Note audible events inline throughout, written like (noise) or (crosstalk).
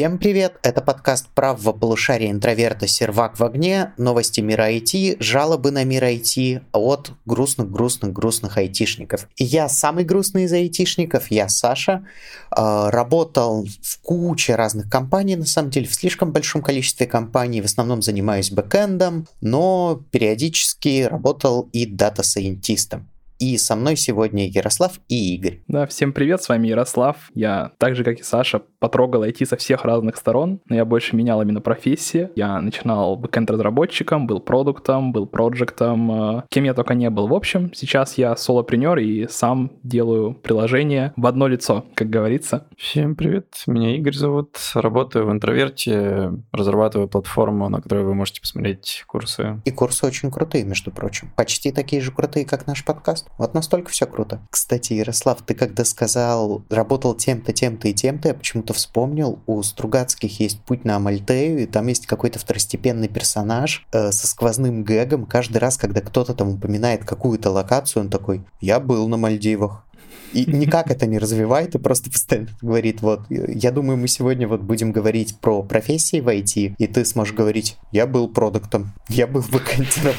Всем привет! Это подкаст правого полушария интроверта «Сервак в огне», новости мира IT, жалобы на мир IT от грустных-грустных-грустных айтишников. И я самый грустный из айтишников, я Саша, а, работал в куче разных компаний, на самом деле, в слишком большом количестве компаний, в основном занимаюсь бэкэндом, но периодически работал и дата-сайентистом. И со мной сегодня Ярослав и Игорь. Да, всем привет, с вами Ярослав. Я, так же как и Саша, потрогал IT со всех разных сторон, но я больше менял именно профессии. Я начинал бэкэнд-разработчиком, был продуктом, был проектом, э, кем я только не был. В общем, сейчас я солопренер и сам делаю приложение в одно лицо, как говорится. Всем привет, меня Игорь зовут, работаю в интроверте, разрабатываю платформу, на которой вы можете посмотреть курсы. И курсы очень крутые, между прочим. Почти такие же крутые, как наш подкаст. Вот настолько все круто. Кстати, Ярослав, ты когда сказал, работал тем-то, тем-то и тем-то, я почему-то вспомнил, у Стругацких есть путь на Амальтею, и там есть какой-то второстепенный персонаж э, со сквозным гэгом. Каждый раз, когда кто-то там упоминает какую-то локацию, он такой, я был на Мальдивах. И никак это не развивает, и просто постоянно говорит, вот, я думаю, мы сегодня вот будем говорить про профессии в IT, и ты сможешь говорить, я был продуктом, я был бэкэндером.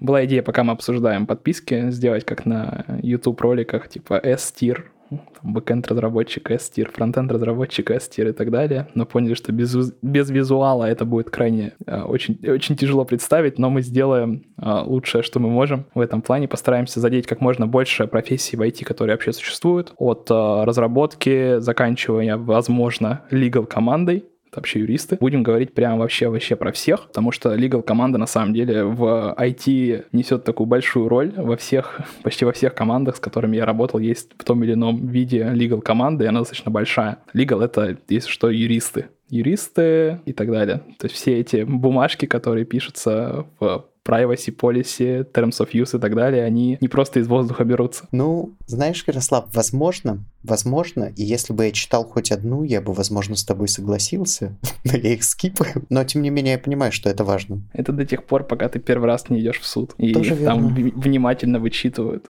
Была идея, пока мы обсуждаем подписки, сделать как на YouTube роликах, типа S-tier, бэкенд разработчик S-tier, фронтенд разработчик S-tier и так далее, но поняли, что без, без визуала это будет крайне э, очень, очень тяжело представить, но мы сделаем э, лучшее, что мы можем в этом плане, постараемся задеть как можно больше профессий в IT, которые вообще существуют, от э, разработки, заканчивая, возможно, legal командой, вообще юристы. Будем говорить прям вообще вообще про всех, потому что legal команда на самом деле в IT несет такую большую роль во всех, (laughs) почти во всех командах, с которыми я работал, есть в том или ином виде legal команды, и она достаточно большая. Legal это, если что, юристы юристы и так далее. То есть все эти бумажки, которые пишутся в privacy policy, terms of use и так далее, они не просто из воздуха берутся. Ну, знаешь, Ярослав, возможно, возможно, и если бы я читал хоть одну, я бы, возможно, с тобой согласился, (laughs) но я их скипаю. Но, тем не менее, я понимаю, что это важно. Это до тех пор, пока ты первый раз не идешь в суд. И Тоже их верно. там внимательно вычитывают.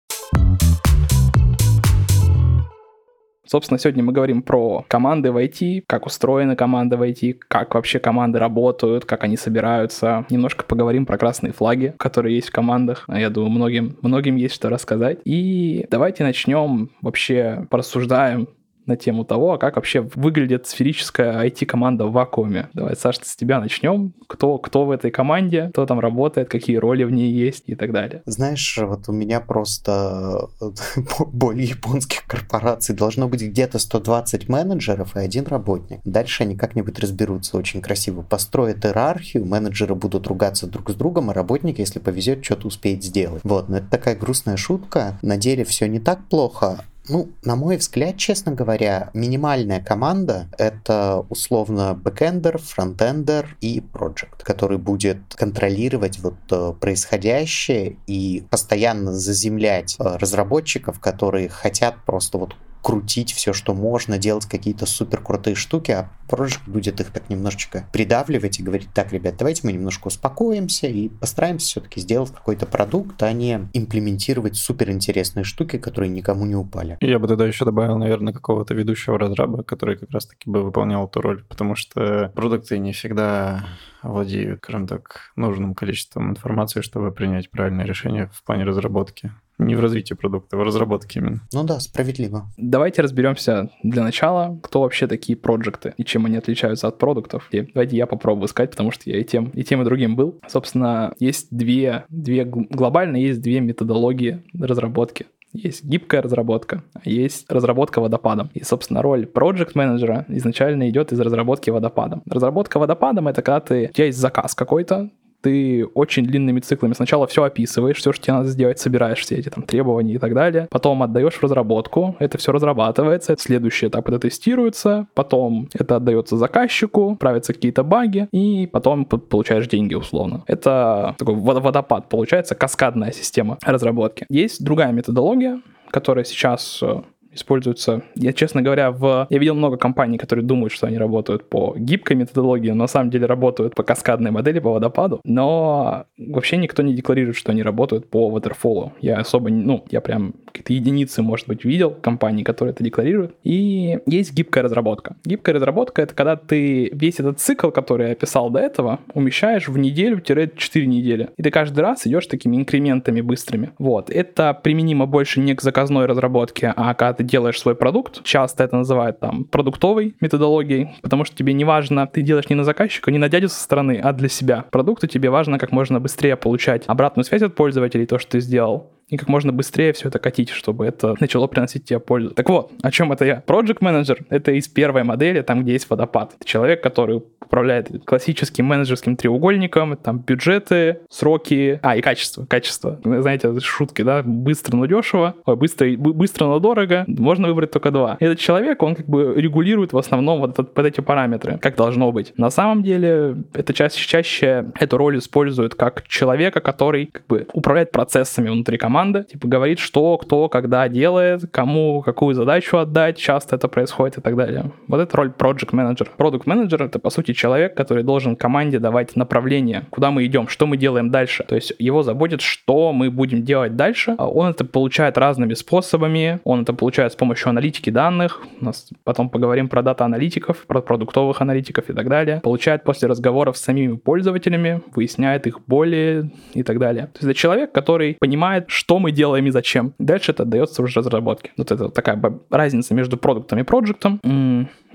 Собственно, сегодня мы говорим про команды в IT, как устроены команды в IT, как вообще команды работают, как они собираются. Немножко поговорим про красные флаги, которые есть в командах. Я думаю, многим, многим есть что рассказать. И давайте начнем вообще порассуждаем на тему того, а как вообще выглядит сферическая IT-команда в вакууме. Давай, Саша, с тебя начнем. Кто, кто в этой команде, кто там работает, какие роли в ней есть и так далее. Знаешь, вот у меня просто (laughs) более японских корпораций должно быть где-то 120 менеджеров и один работник. Дальше они как-нибудь разберутся очень красиво. Построят иерархию, менеджеры будут ругаться друг с другом, а работник, если повезет, что-то успеет сделать. Вот, но это такая грустная шутка. На деле все не так плохо, ну, на мой взгляд, честно говоря, минимальная команда — это условно бэкэндер, фронтендер и проект, который будет контролировать вот э, происходящее и постоянно заземлять э, разработчиков, которые хотят просто вот крутить все, что можно, делать какие-то супер крутые штуки, а Project будет их так немножечко придавливать и говорить, так, ребят, давайте мы немножко успокоимся и постараемся все-таки сделать какой-то продукт, а не имплементировать супер интересные штуки, которые никому не упали. Я бы тогда еще добавил, наверное, какого-то ведущего разраба, который как раз-таки бы выполнял эту роль, потому что продукты не всегда владеют, скажем так, нужным количеством информации, чтобы принять правильное решение в плане разработки. Не в развитии продукта, в разработке именно. Ну да, справедливо. Давайте разберемся для начала, кто вообще такие проекты и чем они отличаются от продуктов. И давайте я попробую сказать, потому что я и тем, и тем, и другим был. Собственно, есть две, две глобально есть две методологии разработки есть гибкая разработка, есть разработка водопадом. И, собственно, роль проект менеджера изначально идет из разработки водопадом. Разработка водопадом — это когда ты, у тебя есть заказ какой-то, ты очень длинными циклами сначала все описываешь, все, что тебе надо сделать, собираешь все эти там требования и так далее, потом отдаешь в разработку, это все разрабатывается, следующий этап это тестируется, потом это отдается заказчику, правятся какие-то баги, и потом получаешь деньги условно. Это такой водопад, получается, каскадная система разработки. Есть другая методология, которая сейчас э, используются, я, честно говоря, в... Я видел много компаний, которые думают, что они работают по гибкой методологии, но на самом деле работают по каскадной модели, по водопаду, но вообще никто не декларирует, что они работают по waterfall. Я особо, ну, я прям какие-то единицы, может быть, видел компаний, которые это декларируют. И есть гибкая разработка. Гибкая разработка — это когда ты весь этот цикл, который я описал до этого, умещаешь в неделю-4 недели. И ты каждый раз идешь такими инкрементами быстрыми. Вот. Это применимо больше не к заказной разработке, а когда ты делаешь свой продукт. Часто это называют там продуктовой методологией, потому что тебе не важно, ты делаешь не на заказчика, не на дядю со стороны, а для себя. Продукту тебе важно как можно быстрее получать обратную связь от пользователей, то, что ты сделал, и как можно быстрее все это катить, чтобы это начало приносить тебе пользу. Так вот, о чем это я? Project Manager — это из первой модели, там, где есть водопад. Это человек, который управляет классическим менеджерским треугольником, там бюджеты, сроки, а, и качество, качество. Знаете, шутки, да, быстро, но дешево, ой, быстро, быстро, но дорого, можно выбрать только два. Этот человек, он как бы регулирует в основном вот, вот, вот эти параметры, как должно быть. На самом деле, это чаще, чаще эту роль используют как человека, который как бы управляет процессами внутри команды, типа говорит, что, кто, когда делает, кому какую задачу отдать, часто это происходит и так далее. Вот это роль project manager. Product manager — это, по сути, человек, который должен команде давать направление, куда мы идем, что мы делаем дальше. То есть его заботит, что мы будем делать дальше. А он это получает разными способами. Он это получает с помощью аналитики данных. У нас потом поговорим про дата-аналитиков, про продуктовых аналитиков и так далее. Получает после разговоров с самими пользователями, выясняет их боли и так далее. То есть это человек, который понимает, что мы делаем и зачем. Дальше это отдается уже разработке. Вот это такая разница между продуктом и проектом.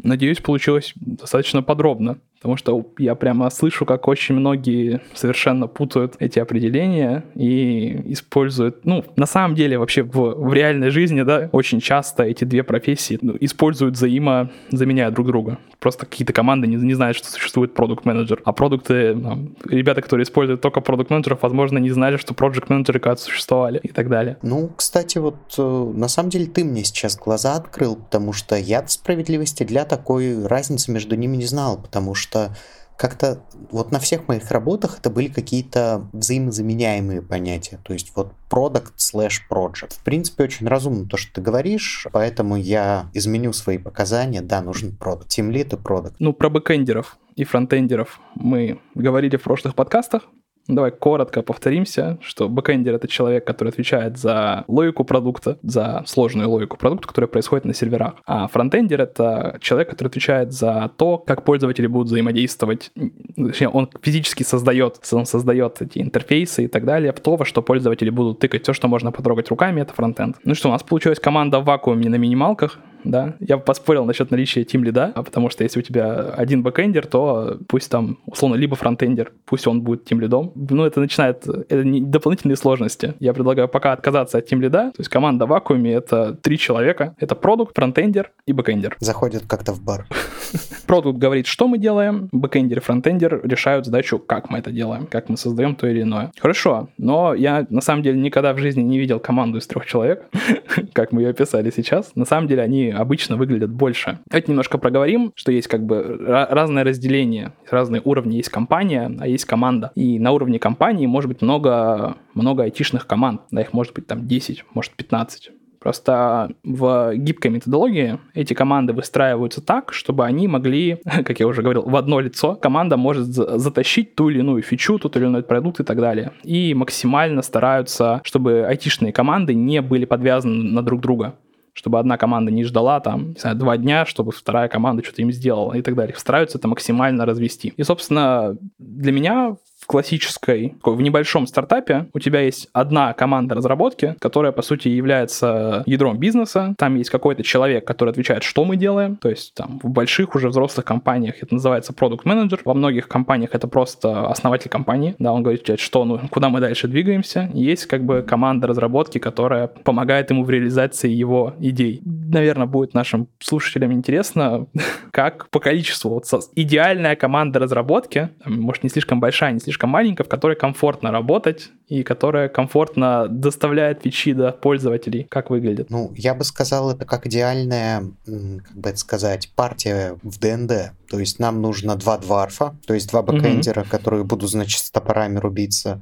Надеюсь, получилось достаточно подробно. Потому что я прямо слышу, как очень многие совершенно путают эти определения и используют, ну, на самом деле вообще в, в реальной жизни, да, очень часто эти две профессии ну, используют взаимо, заменяя друг друга. Просто какие-то команды не, не знают, что существует продукт менеджер а продукты, ну, ребята, которые используют только продукт менеджеров возможно, не знали, что проект менеджеры когда-то существовали и так далее. Ну, кстати, вот э, на самом деле ты мне сейчас глаза открыл, потому что я справедливости для такой разницы между ними не знал, потому что что как-то вот на всех моих работах это были какие-то взаимозаменяемые понятия. То есть вот product slash project. В принципе, очень разумно то, что ты говоришь, поэтому я изменю свои показания. Да, нужен продукт. Team lead и продукт. Ну, про бэкэндеров и фронтендеров мы говорили в прошлых подкастах. Давай коротко повторимся, что бэкэндер — это человек, который отвечает за логику продукта, за сложную логику продукта, которая происходит на серверах. А фронтендер — это человек, который отвечает за то, как пользователи будут взаимодействовать. Точнее, он физически создает, он создает эти интерфейсы и так далее, в то, во что пользователи будут тыкать. Все, что можно потрогать руками, это фронтенд. Ну что, у нас получилась команда в вакууме на минималках, да. Я поспорил насчет наличия тим лида, а потому что если у тебя один бэкэндер, то пусть там, условно, либо фронтендер, пусть он будет тим лидом. Ну, это начинает, это не дополнительные сложности. Я предлагаю пока отказаться от тим лида, то есть команда в вакууме — это три человека, это продукт, фронтендер и бэкэндер. Заходят как-то в бар. (laughs) Продукт говорит, что мы делаем, бэкэндер и фронтендер решают задачу, как мы это делаем, как мы создаем то или иное. Хорошо, но я на самом деле никогда в жизни не видел команду из трех человек, (laughs) как мы ее описали сейчас. На самом деле они обычно выглядят больше. Давайте немножко проговорим, что есть как бы разное разделение, разные уровни. Есть компания, а есть команда. И на уровне компании может быть много, много айтишных команд. Да, их может быть там 10, может 15. Просто в гибкой методологии эти команды выстраиваются так, чтобы они могли, (laughs) как я уже говорил, в одно лицо команда может затащить ту или иную фичу, тот или иной продукт и так далее. И максимально стараются, чтобы айтишные команды не были подвязаны на друг друга чтобы одна команда не ждала там, не знаю, два дня, чтобы вторая команда что-то им сделала и так далее. Стараются это максимально развести. И, собственно, для меня классической, в небольшом стартапе у тебя есть одна команда разработки, которая, по сути, является ядром бизнеса. Там есть какой-то человек, который отвечает, что мы делаем. То есть там в больших уже взрослых компаниях это называется продукт менеджер Во многих компаниях это просто основатель компании. Да, он говорит, что, ну, куда мы дальше двигаемся. Есть как бы команда разработки, которая помогает ему в реализации его идей. Наверное, будет нашим слушателям интересно, (laughs) как по количеству вот идеальная команда разработки, может, не слишком большая, не слишком слишком маленькая, в которой комфортно работать и которая комфортно доставляет фичи до пользователей. Как выглядит? Ну, я бы сказал, это как идеальная, как бы это сказать, партия в ДНД. То есть нам нужно два дварфа, то есть два бэкэндера, угу. которые будут, значит, с топорами рубиться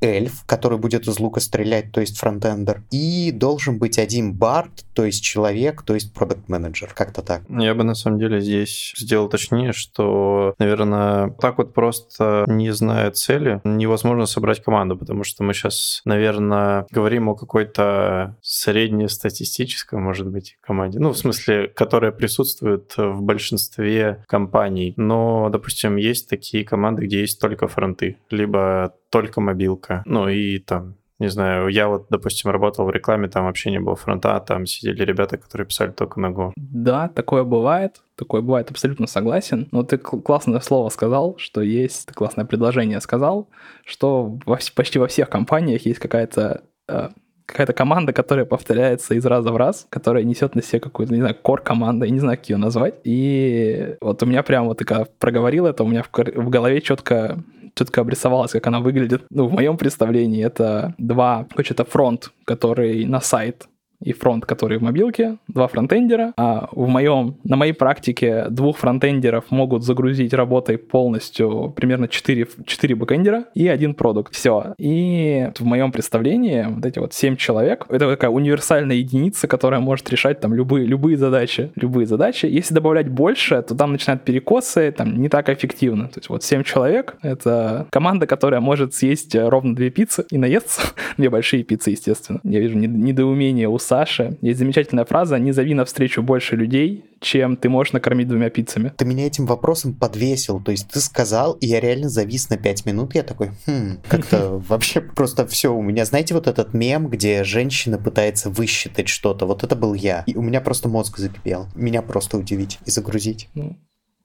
эльф, который будет из лука стрелять, то есть фронтендер, и должен быть один бард, то есть человек, то есть продукт менеджер. Как-то так. Я бы на самом деле здесь сделал точнее, что, наверное, так вот просто не зная цели, невозможно собрать команду, потому что мы сейчас, наверное, говорим о какой-то среднестатистической, может быть, команде, ну, в смысле, которая присутствует в большинстве компаний, но, допустим, есть такие команды, где есть только фронты, либо только мобилка. Ну и там не знаю, я вот, допустим, работал в рекламе, там вообще не было фронта, там сидели ребята, которые писали только на Go. Да, такое бывает, такое бывает, абсолютно согласен. Но ты классное слово сказал, что есть, ты классное предложение сказал, что во, почти во всех компаниях есть какая-то э, какая-то команда, которая повторяется из раза в раз, которая несет на себе какую-то, не знаю, кор-команда, я не знаю, как ее назвать. И вот у меня прям вот, ты когда проговорил это, у меня в, в голове четко четко обрисовалось, как она выглядит. Ну, в моем представлении это два, какой-то фронт, который на сайт и фронт, который в мобилке, два фронтендера. А в моем, на моей практике двух фронтендеров могут загрузить работой полностью примерно 4, 4 бэкендера и один продукт. Все. И в моем представлении вот эти вот 7 человек, это такая универсальная единица, которая может решать там любые, любые задачи. Любые задачи. Если добавлять больше, то там начинают перекосы, там не так эффективно. То есть вот 7 человек — это команда, которая может съесть ровно две пиццы и наесться. (laughs) две большие пиццы, естественно. Я вижу недоумение у Саши. Есть замечательная фраза «Не зови на встречу больше людей, чем ты можешь накормить двумя пиццами». Ты меня этим вопросом подвесил. То есть ты сказал, и я реально завис на пять минут. Я такой, хм, как-то (laughs) вообще просто все у меня. Знаете, вот этот мем, где женщина пытается высчитать что-то, вот это был я. И у меня просто мозг закипел. Меня просто удивить и загрузить. Ну,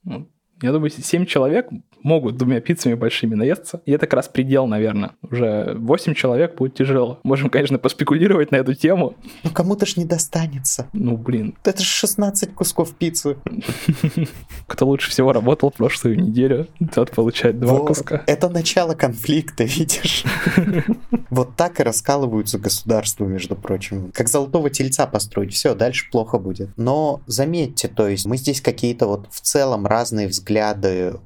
ну я думаю, 7 человек могут двумя пиццами большими наесться. И это как раз предел, наверное. Уже 8 человек будет тяжело. Можем, конечно, поспекулировать на эту тему. Ну кому-то ж не достанется. Ну, блин. Это же 16 кусков пиццы. (laughs) Кто лучше всего работал прошлую неделю, тот получает два куска. Это начало конфликта, (laughs) видишь? (laughs) Вот так и раскалываются государства, между прочим. Как золотого тельца построить. Все, дальше плохо будет. Но заметьте, то есть мы здесь какие-то вот в целом разные взгляды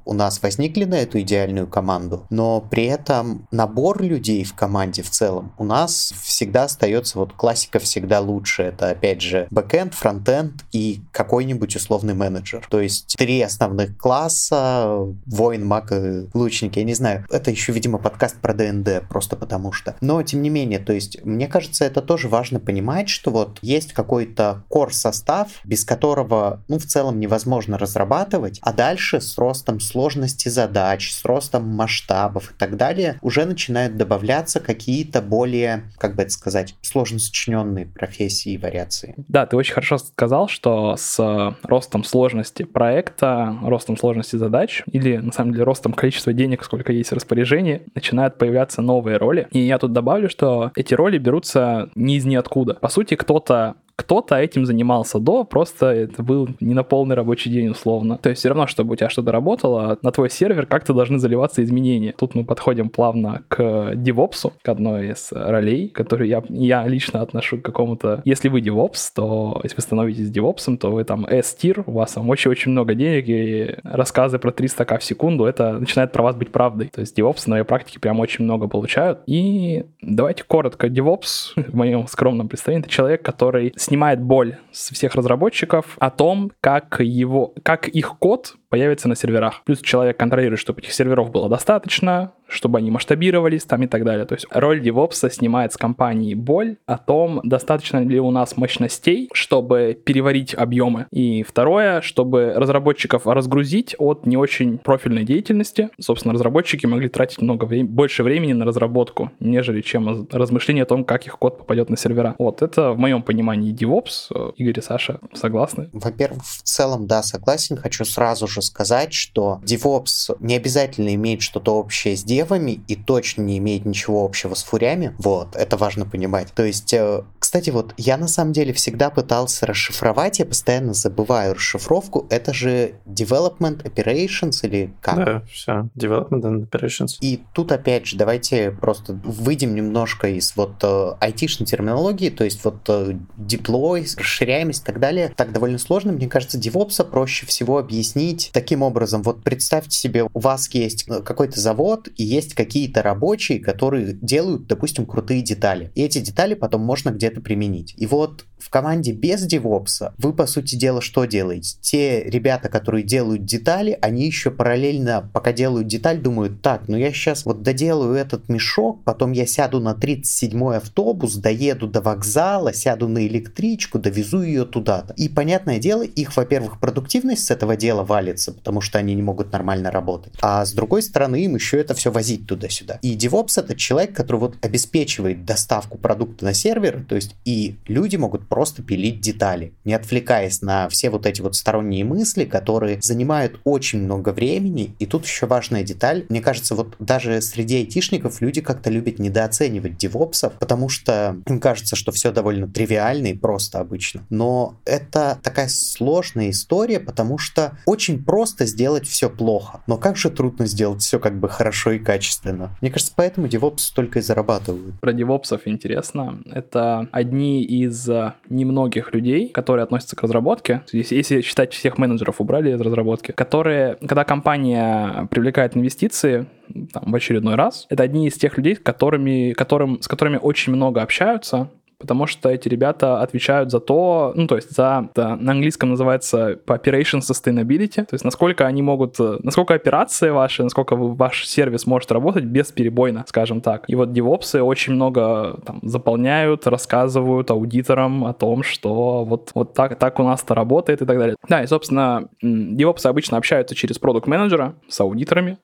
у нас возникли на эту идеальную команду, но при этом набор людей в команде в целом у нас всегда остается вот классика всегда лучше. Это опять же бэкенд, фронтенд и какой-нибудь условный менеджер. То есть три основных класса, воин, маг и лучник. Я не знаю, это еще, видимо, подкаст про ДНД, просто потому что. Но, тем не менее, то есть, мне кажется, это тоже важно понимать, что вот есть какой-то core состав, без которого, ну, в целом невозможно разрабатывать, а дальше с ростом сложности задач, с ростом масштабов и так далее, уже начинают добавляться какие-то более, как бы это сказать, сложно сочиненные профессии и вариации. Да, ты очень хорошо сказал, что с ростом сложности проекта, ростом сложности задач или, на самом деле, ростом количества денег, сколько есть в распоряжении, начинают появляться новые роли. И я тут добавлю, что эти роли берутся не из ниоткуда. По сути, кто-то кто-то этим занимался до, просто это был не на полный рабочий день условно. То есть все равно, чтобы у тебя что-то работало, на твой сервер как-то должны заливаться изменения. Тут мы подходим плавно к DevOps, к одной из ролей, которую я, я лично отношу к какому-то... Если вы DevOps, то если вы становитесь DevOps, то вы там S-тир, у вас там очень-очень много денег, и рассказы про 300 к в секунду, это начинает про вас быть правдой. То есть DevOps на моей практике прям очень много получают. И давайте коротко. DevOps, (laughs) в моем скромном представлении, это человек, который снимает боль с всех разработчиков о том, как, его, как их код появится на серверах. Плюс человек контролирует, чтобы этих серверов было достаточно, чтобы они масштабировались там и так далее. То есть роль DevOps снимает с компании боль о том, достаточно ли у нас мощностей, чтобы переварить объемы. И второе, чтобы разработчиков разгрузить от не очень профильной деятельности. Собственно, разработчики могли тратить много времени, больше времени на разработку, нежели чем размышления о том, как их код попадет на сервера. Вот это в моем понимании DevOps. Игорь и Саша согласны? Во-первых, в целом, да, согласен. Хочу сразу же сказать, что DevOps не обязательно имеет что-то общее с девами и точно не имеет ничего общего с фурями. Вот, это важно понимать. То есть, э, кстати, вот я на самом деле всегда пытался расшифровать, я постоянно забываю расшифровку. Это же Development Operations или как? Да, все. Development and Operations. И тут опять же, давайте просто выйдем немножко из вот э, айтишной терминологии, то есть вот э, deploy, расширяемость и так далее. Так довольно сложно. Мне кажется, DevOps проще всего объяснить таким образом. Вот представьте себе, у вас есть э, какой-то завод, и есть какие-то рабочие, которые делают, допустим, крутые детали. И эти детали потом можно где-то применить. И вот в команде без DevOps вы, по сути дела, что делаете? Те ребята, которые делают детали, они еще параллельно, пока делают деталь, думают, так, ну я сейчас вот доделаю этот мешок, потом я сяду на 37-й автобус, доеду до вокзала, сяду на электричку, довезу ее туда-то. И, понятное дело, их, во-первых, продуктивность с этого дела валится, потому что они не могут нормально работать. А с другой стороны, им еще это все возить туда-сюда. И DevOps это человек, который вот обеспечивает доставку продукта на сервер, то есть и люди могут просто пилить детали, не отвлекаясь на все вот эти вот сторонние мысли, которые занимают очень много времени. И тут еще важная деталь. Мне кажется, вот даже среди айтишников люди как-то любят недооценивать девопсов, потому что им кажется, что все довольно тривиально и просто обычно. Но это такая сложная история, потому что очень просто сделать все плохо. Но как же трудно сделать все как бы хорошо и качественно. Мне кажется, поэтому девопсы только и зарабатывают. Про девопсов интересно. Это одни из немногих людей, которые относятся к разработке, если, если считать всех менеджеров убрали из разработки, которые, когда компания привлекает инвестиции, там, в очередной раз, это одни из тех людей, которыми, которым, с которыми очень много общаются, потому что эти ребята отвечают за то, ну, то есть за, да, на английском называется operation sustainability, то есть насколько они могут, насколько операции ваши, насколько ваш сервис может работать бесперебойно, скажем так. И вот девопсы очень много там заполняют, рассказывают аудиторам о том, что вот, вот так, так у нас это работает и так далее. Да, и, собственно, девопсы обычно общаются через продукт менеджера с аудиторами,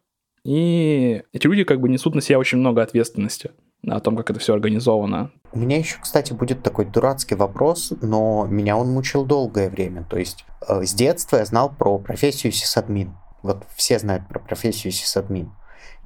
и эти люди как бы несут на себя очень много ответственности о том, как это все организовано. У меня еще, кстати, будет такой дурацкий вопрос, но меня он мучил долгое время. То есть э, с детства я знал про профессию сисадмин. Вот все знают про профессию сисадмин.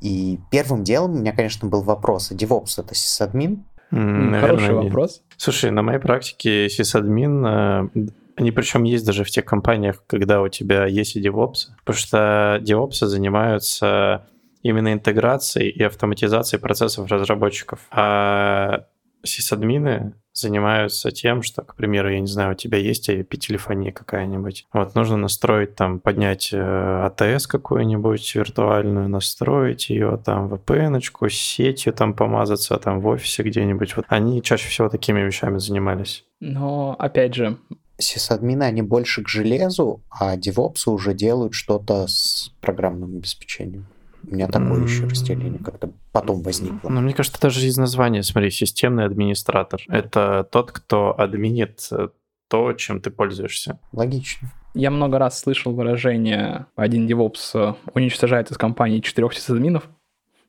И первым делом у меня, конечно, был вопрос, а DevOps это сисадмин? Mm, Хороший нет. вопрос. Слушай, на моей практике сисадмин э, они причем есть даже в тех компаниях, когда у тебя есть и DevOps, потому что DevOps занимаются именно интеграцией и автоматизацией процессов разработчиков. А сисадмины занимаются тем, что, к примеру, я не знаю, у тебя есть IP-телефония какая-нибудь. Вот, нужно настроить там, поднять э, АТС какую-нибудь виртуальную, настроить ее, там, VPN-очку, с сетью там помазаться, там, в офисе где-нибудь. Вот они чаще всего такими вещами занимались. Но, опять же, сисадмины, они больше к железу, а девопсы уже делают что-то с программным обеспечением. У меня такое mm. еще разделение как-то потом возникло. Ну, мне кажется, даже из названия, смотри, системный администратор. Это тот, кто админит э, то, чем ты пользуешься. Логично. Я много раз слышал выражение «один DevOps э, уничтожает из компании четырех сисадминов»,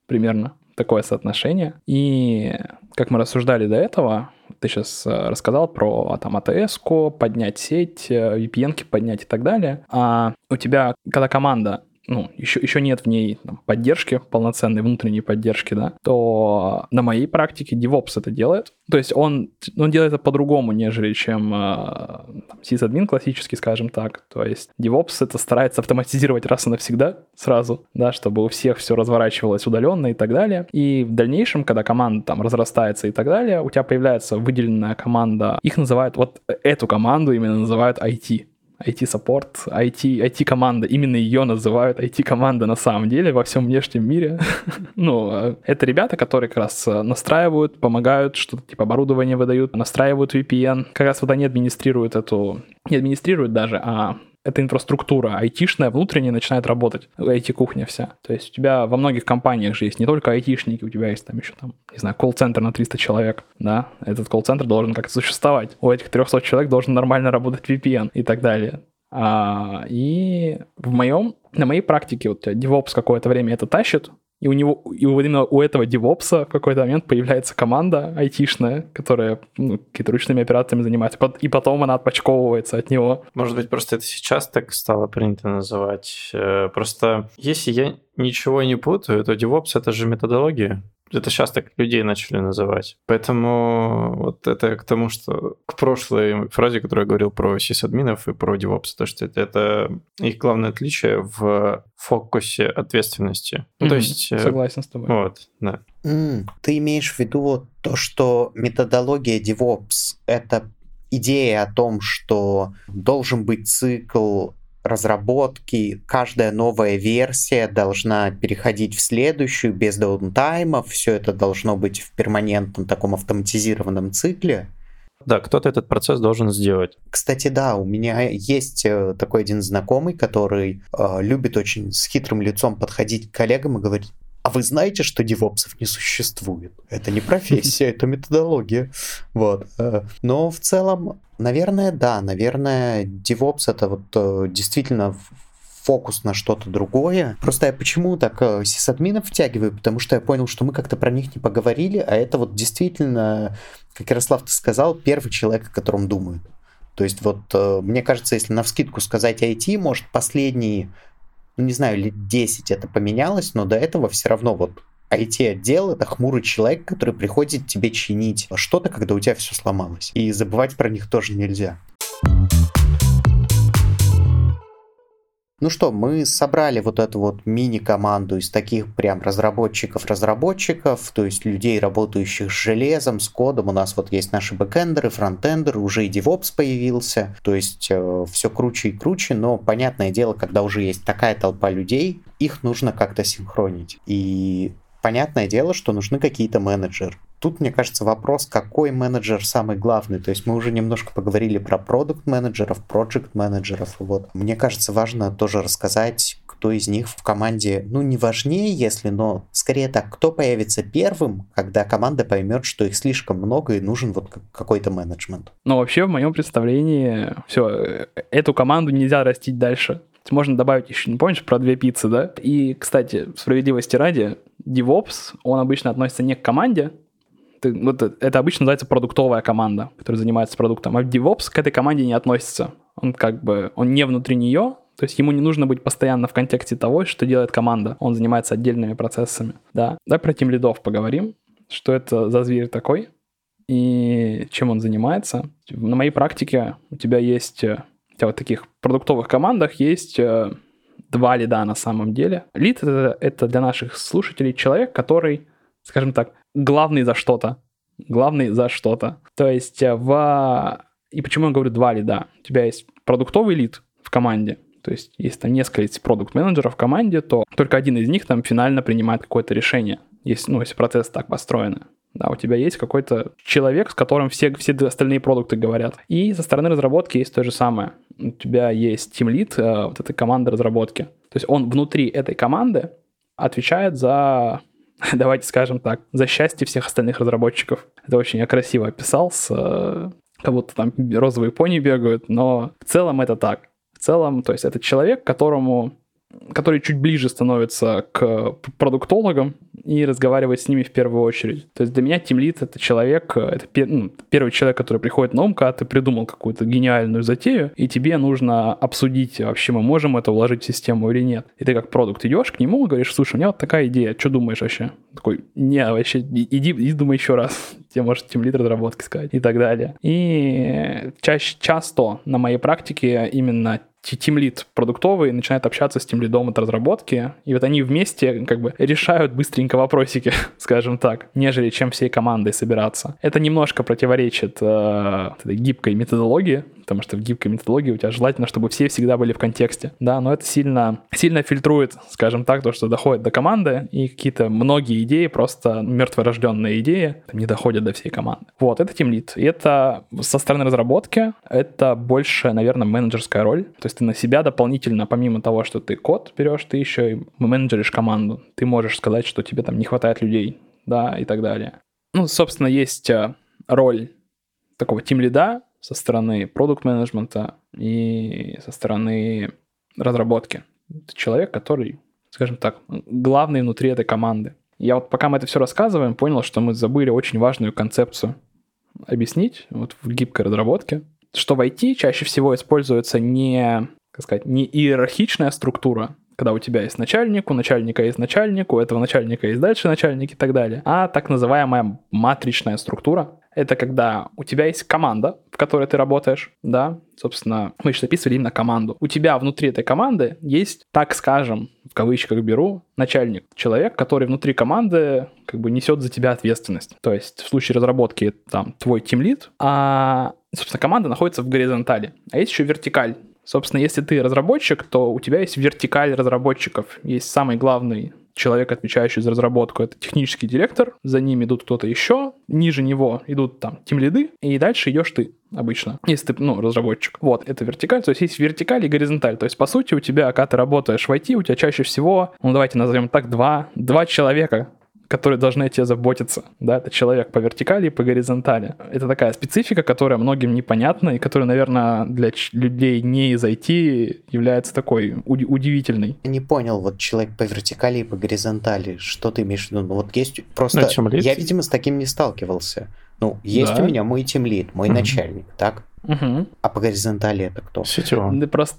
примерно такое соотношение. И как мы рассуждали до этого, ты сейчас э, рассказал про там АТС, поднять сеть, VPN поднять и так далее. А у тебя, когда команда ну, еще, еще нет в ней там, поддержки, полноценной внутренней поддержки, да, то на моей практике DevOps это делает. То есть он, он делает это по-другому, нежели чем э, сисадмин классический, скажем так. То есть DevOps это старается автоматизировать раз и навсегда сразу, да, чтобы у всех все разворачивалось удаленно и так далее. И в дальнейшем, когда команда там разрастается и так далее, у тебя появляется выделенная команда, их называют, вот эту команду именно называют IT. IT-саппорт, IT, IT-команда. Именно ее называют IT-команда на самом деле во всем внешнем мире. (laughs) ну, а это ребята, которые как раз э, настраивают, помогают, что-то типа оборудование выдают, настраивают VPN. Как раз вот они администрируют эту... Не администрируют даже, а эта инфраструктура айтишная, внутренняя начинает работать, IT-кухня вся. То есть у тебя во многих компаниях же есть не только айтишники, у тебя есть там еще там, не знаю, колл-центр на 300 человек, да, этот колл-центр должен как-то существовать. У этих 300 человек должен нормально работать VPN и так далее. А, и в моем, на моей практике вот DevOps какое-то время это тащит, и у него, и именно у этого девопса в какой-то момент появляется команда айтишная, которая ну, какими-то ручными операциями занимается, и потом она отпочковывается от него. Может быть, просто это сейчас так стало принято называть. Э, просто если я ничего не путаю, то DevOps — это же методология. Это сейчас так людей начали называть. Поэтому вот это к тому, что к прошлой фразе, которую я говорил про сисадминов и про DevOps, то что это, это их главное отличие в фокусе ответственности. Mm-hmm. То есть... Э, Согласен с тобой. Вот, да. Mm, ты имеешь в виду то, что методология DevOps — это идея о том, что должен быть цикл разработки, каждая новая версия должна переходить в следующую без даунтаймов, все это должно быть в перманентном таком автоматизированном цикле. Да, кто-то этот процесс должен сделать. Кстати, да, у меня есть э, такой один знакомый, который э, любит очень с хитрым лицом подходить к коллегам и говорить, а вы знаете, что девопсов не существует? Это не профессия, это методология. Вот. Э, но в целом, наверное, да, наверное, девопс это вот э, действительно фокус на что-то другое. Просто я почему так э, сисадминов втягиваю? Потому что я понял, что мы как-то про них не поговорили, а это вот действительно, как Ярослав ты сказал, первый человек, о котором думают. То есть вот мне кажется, если на вскидку сказать IT, может последние ну не знаю, лет 10 это поменялось, но до этого все равно вот IT-отдел — это хмурый человек, который приходит тебе чинить что-то, когда у тебя все сломалось. И забывать про них тоже нельзя. Ну что, мы собрали вот эту вот мини-команду из таких прям разработчиков-разработчиков, то есть людей, работающих с железом, с кодом. У нас вот есть наши бэкэндеры, фронтендеры, уже и DevOps появился. То есть э, все круче и круче, но понятное дело, когда уже есть такая толпа людей, их нужно как-то синхронить. И понятное дело, что нужны какие-то менеджеры. Тут, мне кажется, вопрос, какой менеджер самый главный. То есть мы уже немножко поговорили про продукт менеджеров проект менеджеров Вот. Мне кажется, важно тоже рассказать, кто из них в команде, ну, не важнее, если, но скорее так, кто появится первым, когда команда поймет, что их слишком много и нужен вот какой-то менеджмент. Ну, вообще, в моем представлении, все, э, эту команду нельзя растить дальше. Можно добавить еще, не помнишь, про две пиццы, да? И, кстати, справедливости ради, DevOps, он обычно относится не к команде, вот это обычно называется продуктовая команда, которая занимается продуктом, а DevOps к этой команде не относится. Он как бы, он не внутри нее, то есть ему не нужно быть постоянно в контексте того, что делает команда. Он занимается отдельными процессами. Да. Давай про тим лидов поговорим. Что это за зверь такой? И чем он занимается? На моей практике у тебя есть... Э, у тебя вот таких продуктовых командах есть э, два лида на самом деле. Лид это, это для наших слушателей человек, который, скажем так, главный за что-то. Главный за что-то. То есть э, в... И почему я говорю два лида? У тебя есть продуктовый лид в команде, то есть, если там несколько продукт-менеджеров в команде, то только один из них там финально принимает какое-то решение, если, ну, если процесс так построен. Да, у тебя есть какой-то человек, с которым все, все остальные продукты говорят. И со стороны разработки есть то же самое. У тебя есть Team Lead, э, вот эта команда разработки. То есть он внутри этой команды отвечает за (laughs) давайте скажем так, за счастье всех остальных разработчиков. Это очень я красиво описал, с, э, как будто там розовые пони бегают, но в целом это так. В целом, то есть это человек, которому который чуть ближе становится к продуктологам и разговаривает с ними в первую очередь. То есть для меня тимлит это человек, это пер, ну, первый человек, который приходит на ум, когда ты придумал какую-то гениальную затею, и тебе нужно обсудить, вообще мы можем это вложить в систему или нет. И ты как продукт идешь к нему и говоришь, слушай, у меня вот такая идея, что думаешь вообще? Такой, не, вообще, иди, иди думай еще раз. (laughs) Тебе может тимлит разработки сказать и так далее. И чаще, часто на моей практике именно тимлит продуктовый начинает общаться с тимлидом от разработки, и вот они вместе как бы решают быстренько вопросики, (laughs) скажем так, нежели чем всей командой собираться. Это немножко противоречит э, гибкой методологии, потому что в гибкой методологии у тебя желательно, чтобы все всегда были в контексте, да, но это сильно, сильно фильтрует, скажем так, то, что доходит до команды, и какие-то многие идеи, просто мертворожденные идеи, не доходят до всей команды. Вот, это тимлит. И это со стороны разработки, это больше, наверное, менеджерская роль, то есть ты на себя дополнительно, помимо того, что ты код берешь, ты еще и менеджеришь команду. Ты можешь сказать, что тебе там не хватает людей, да, и так далее. Ну, собственно, есть э, роль такого тим-лида, со стороны продукт-менеджмента и со стороны разработки. Это человек, который, скажем так, главный внутри этой команды. Я вот пока мы это все рассказываем, понял, что мы забыли очень важную концепцию объяснить вот в гибкой разработке, что в IT чаще всего используется не, как сказать, не иерархичная структура, когда у тебя есть начальник, у начальника есть начальник, у этого начальника есть дальше начальник и так далее, а так называемая матричная структура, это когда у тебя есть команда, в которой ты работаешь, да, собственно, мы еще записывали именно команду. У тебя внутри этой команды есть, так скажем, в кавычках беру, начальник, человек, который внутри команды как бы несет за тебя ответственность. То есть в случае разработки там твой тимлид, а, собственно, команда находится в горизонтали. А есть еще вертикаль, Собственно, если ты разработчик, то у тебя есть вертикаль разработчиков. Есть самый главный человек, отвечающий за разработку, это технический директор, за ним идут кто-то еще, ниже него идут там тимлиды, и дальше идешь ты обычно, если ты, ну, разработчик. Вот, это вертикаль, то есть есть вертикаль и горизонталь. То есть, по сути, у тебя, когда ты работаешь в IT, у тебя чаще всего, ну, давайте назовем так, два, два человека, которые должны о тебе заботиться. Да, это человек по вертикали и по горизонтали. Это такая специфика, которая многим непонятна и которая, наверное, для людей не из IT является такой уд- удивительной. Я не понял, вот человек по вертикали и по горизонтали, что ты имеешь в виду? Ну, вот есть просто... Ну, я, видимо, с таким не сталкивался. Ну, есть Да. у меня мой тимлид, мой Мгм. начальник, так? Мгм. А по горизонтали это кто? Сетево. Да просто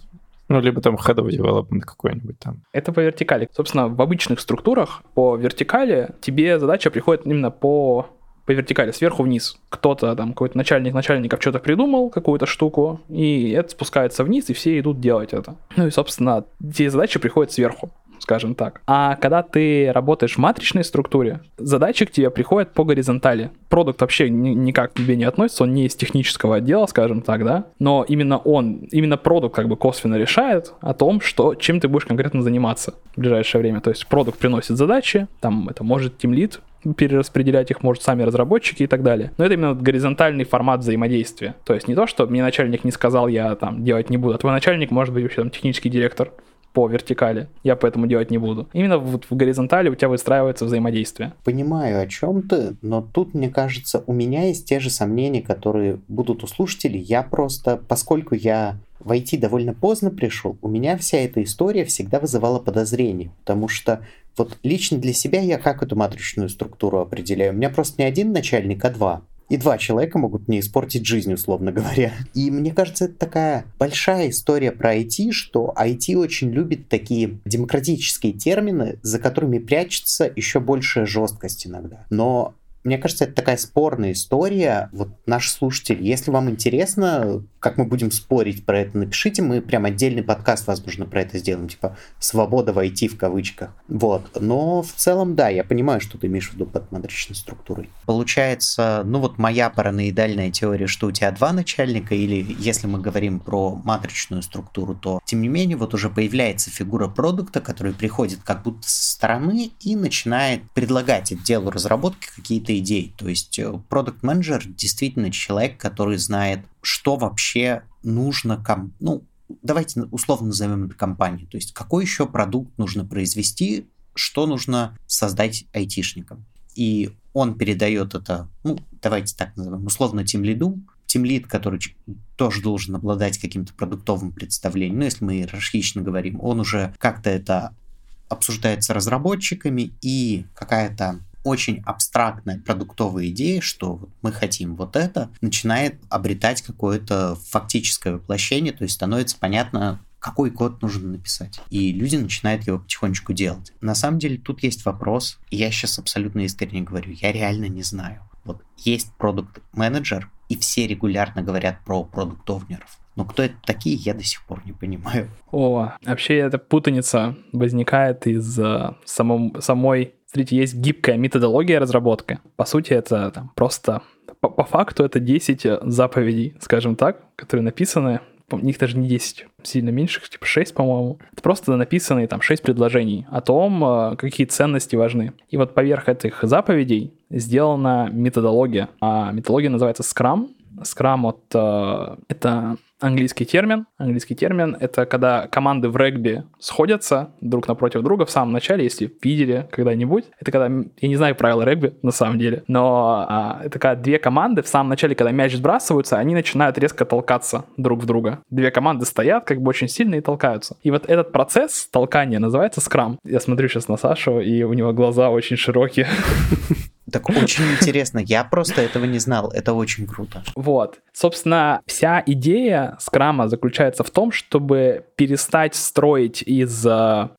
Ну, либо там head of development какой-нибудь там. Это по вертикали. Собственно, в обычных структурах по вертикали тебе задача приходит именно по по вертикали, сверху вниз. Кто-то там, какой-то начальник начальников что-то придумал, какую-то штуку, и это спускается вниз, и все идут делать это. Ну и, собственно, те задачи приходят сверху скажем так. А когда ты работаешь в матричной структуре, задачи к тебе приходят по горизонтали. Продукт вообще ни- никак к тебе не относится, он не из технического отдела, скажем так, да, но именно он, именно продукт как бы косвенно решает о том, что, чем ты будешь конкретно заниматься в ближайшее время. То есть продукт приносит задачи, там это может тимлит перераспределять их, может сами разработчики и так далее. Но это именно горизонтальный формат взаимодействия. То есть не то, что мне начальник не сказал, я там делать не буду, а твой начальник может быть вообще там технический директор по вертикали. Я поэтому делать не буду. Именно вот в горизонтали у тебя выстраивается взаимодействие. Понимаю, о чем ты, но тут, мне кажется, у меня есть те же сомнения, которые будут у слушателей. Я просто, поскольку я в IT довольно поздно пришел, у меня вся эта история всегда вызывала подозрение, потому что вот лично для себя я как эту матричную структуру определяю? У меня просто не один начальник, а два. И два человека могут мне испортить жизнь, условно говоря. И мне кажется, это такая большая история про IT, что IT очень любит такие демократические термины, за которыми прячется еще большая жесткость иногда. Но мне кажется, это такая спорная история. Вот наш слушатель, если вам интересно, как мы будем спорить про это, напишите, мы прям отдельный подкаст, возможно, про это сделаем, типа «Свобода войти» в кавычках. Вот. Но в целом, да, я понимаю, что ты имеешь в виду под матричной структурой. Получается, ну вот моя параноидальная теория, что у тебя два начальника, или если мы говорим про матричную структуру, то, тем не менее, вот уже появляется фигура продукта, который приходит как будто со стороны и начинает предлагать отделу разработки какие-то идей. То есть продукт менеджер действительно человек, который знает, что вообще нужно ком... ну, давайте условно назовем это компанией. То есть какой еще продукт нужно произвести, что нужно создать айтишникам. И он передает это, ну, давайте так назовем, условно тимлиду, тимлид, который тоже должен обладать каким-то продуктовым представлением, ну, если мы иерархично говорим, он уже как-то это обсуждает с разработчиками, и какая-то очень абстрактная продуктовая идея, что мы хотим вот это, начинает обретать какое-то фактическое воплощение, то есть становится понятно, какой код нужно написать. И люди начинают его потихонечку делать. На самом деле тут есть вопрос, я сейчас абсолютно искренне говорю, я реально не знаю. Вот есть продукт-менеджер, и все регулярно говорят про продуктовнеров. Но кто это такие, я до сих пор не понимаю. О, вообще эта путаница возникает из самом, самой... Смотрите, есть гибкая методология разработки. По сути, это там, просто... По, по факту это 10 заповедей, скажем так, которые написаны у них даже не 10, сильно меньше, типа 6, по-моему. Это просто написанные там 6 предложений о том, какие ценности важны. И вот поверх этих заповедей сделана методология. А методология называется Scrum. Scrum вот, это английский термин. Английский термин — это когда команды в регби сходятся друг напротив друга в самом начале, если видели когда-нибудь. Это когда, я не знаю правила регби на самом деле, но а, это когда две команды в самом начале, когда мяч сбрасываются, они начинают резко толкаться друг в друга. Две команды стоят как бы очень сильно и толкаются. И вот этот процесс толкания называется скрам. Я смотрю сейчас на Сашу, и у него глаза очень широкие. (laughs) Так очень интересно, я просто этого не знал, это очень круто. Вот. Собственно, вся идея скрама заключается в том, чтобы перестать строить из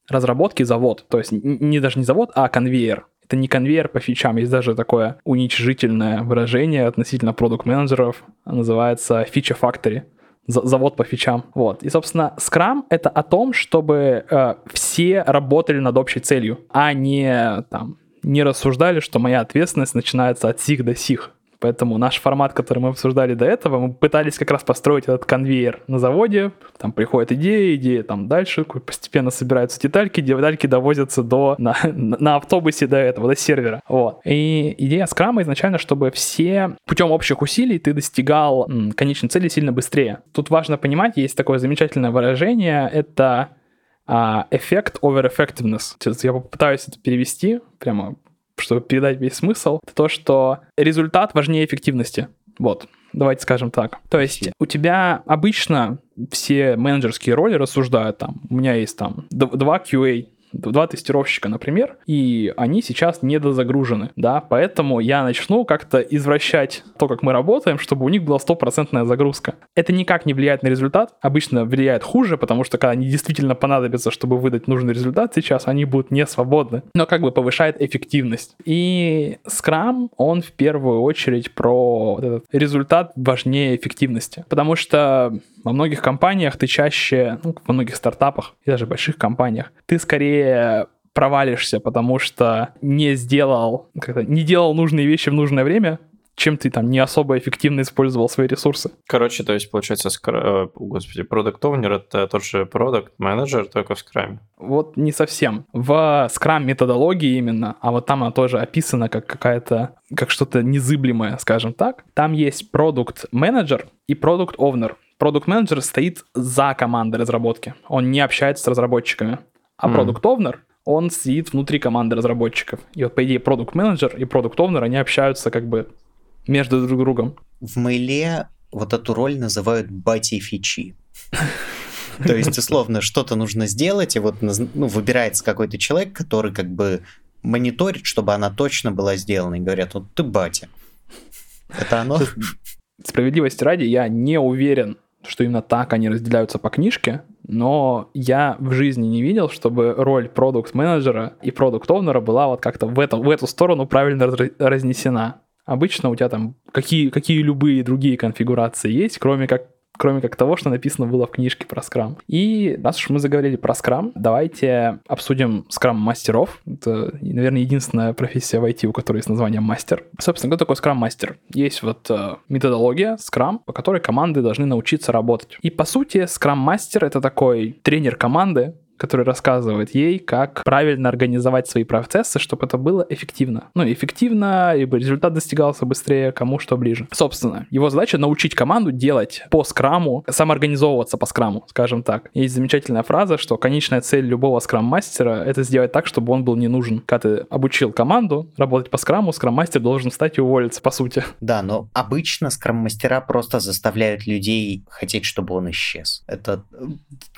разработки завод. То есть не даже не завод, а конвейер. Это не конвейер по фичам, есть даже такое уничижительное выражение относительно продукт-менеджеров, называется фича factory завод по фичам. Вот. И, собственно, Scrum — это о том, чтобы э, все работали над общей целью, а не там не рассуждали, что моя ответственность начинается от сих до сих. Поэтому наш формат, который мы обсуждали до этого, мы пытались как раз построить этот конвейер на заводе. Там приходит идея, идея там дальше, постепенно собираются детальки, детальки довозятся до, на, (laughs) на автобусе до этого, до сервера. Вот. И идея скрама изначально, чтобы все путем общих усилий ты достигал м, конечной цели сильно быстрее. Тут важно понимать, есть такое замечательное выражение, это эффект over effectiveness. Сейчас я попытаюсь это перевести прямо чтобы передать весь смысл, это то, что результат важнее эффективности. Вот, давайте скажем так. То есть у тебя обычно все менеджерские роли рассуждают там, у меня есть там два QA, два тестировщика, например, и они сейчас недозагружены, да, поэтому я начну как-то извращать то, как мы работаем, чтобы у них была стопроцентная загрузка. Это никак не влияет на результат, обычно влияет хуже, потому что когда они действительно понадобятся, чтобы выдать нужный результат сейчас, они будут не свободны, но как бы повышает эффективность. И Scrum, он в первую очередь про вот этот результат важнее эффективности, потому что во многих компаниях ты чаще, ну, во многих стартапах и даже больших компаниях, ты скорее провалишься, потому что не сделал, как-то не делал нужные вещи в нужное время, чем ты там не особо эффективно использовал свои ресурсы. Короче, то есть, получается, скр... господи, продукт оунер это тот же продукт менеджер только в скраме. Вот не совсем. В скрам методологии именно, а вот там она тоже описана как какая-то, как что-то незыблемое, скажем так. Там есть продукт менеджер и продукт овнер продукт менеджер стоит за командой разработки. Он не общается с разработчиками. А продукт mm. овнер он сидит внутри команды разработчиков. И вот, по идее, продукт менеджер и продукт овнер они общаются как бы между друг другом. В мейле вот эту роль называют бати фичи. То есть, условно, что-то нужно сделать, и вот ну, выбирается какой-то человек, который как бы мониторит, чтобы она точно была сделана, и говорят, вот ты батя. Это оно? Справедливости ради, я не уверен, что именно так они разделяются по книжке, но я в жизни не видел, чтобы роль продукт-менеджера и продукт-овнера была вот как-то в, это, в эту сторону правильно разнесена. Обычно у тебя там какие, какие любые другие конфигурации есть, кроме как кроме как того, что написано было в книжке про скрам. И раз уж мы заговорили про скрам, давайте обсудим скрам-мастеров. Это, наверное, единственная профессия в IT, у которой есть название мастер. Собственно, кто такой скрам-мастер? Есть вот э, методология скрам, по которой команды должны научиться работать. И по сути, скрам-мастер — это такой тренер команды, который рассказывает ей, как правильно организовать свои процессы, чтобы это было эффективно. Ну, эффективно, либо результат достигался быстрее, кому что ближе. Собственно, его задача научить команду делать по скраму, самоорганизовываться по скраму, скажем так. Есть замечательная фраза, что конечная цель любого скрам-мастера — это сделать так, чтобы он был не нужен. Когда ты обучил команду работать по скраму, скрам-мастер должен встать и уволиться, по сути. Да, но обычно скрам-мастера просто заставляют людей хотеть, чтобы он исчез. Это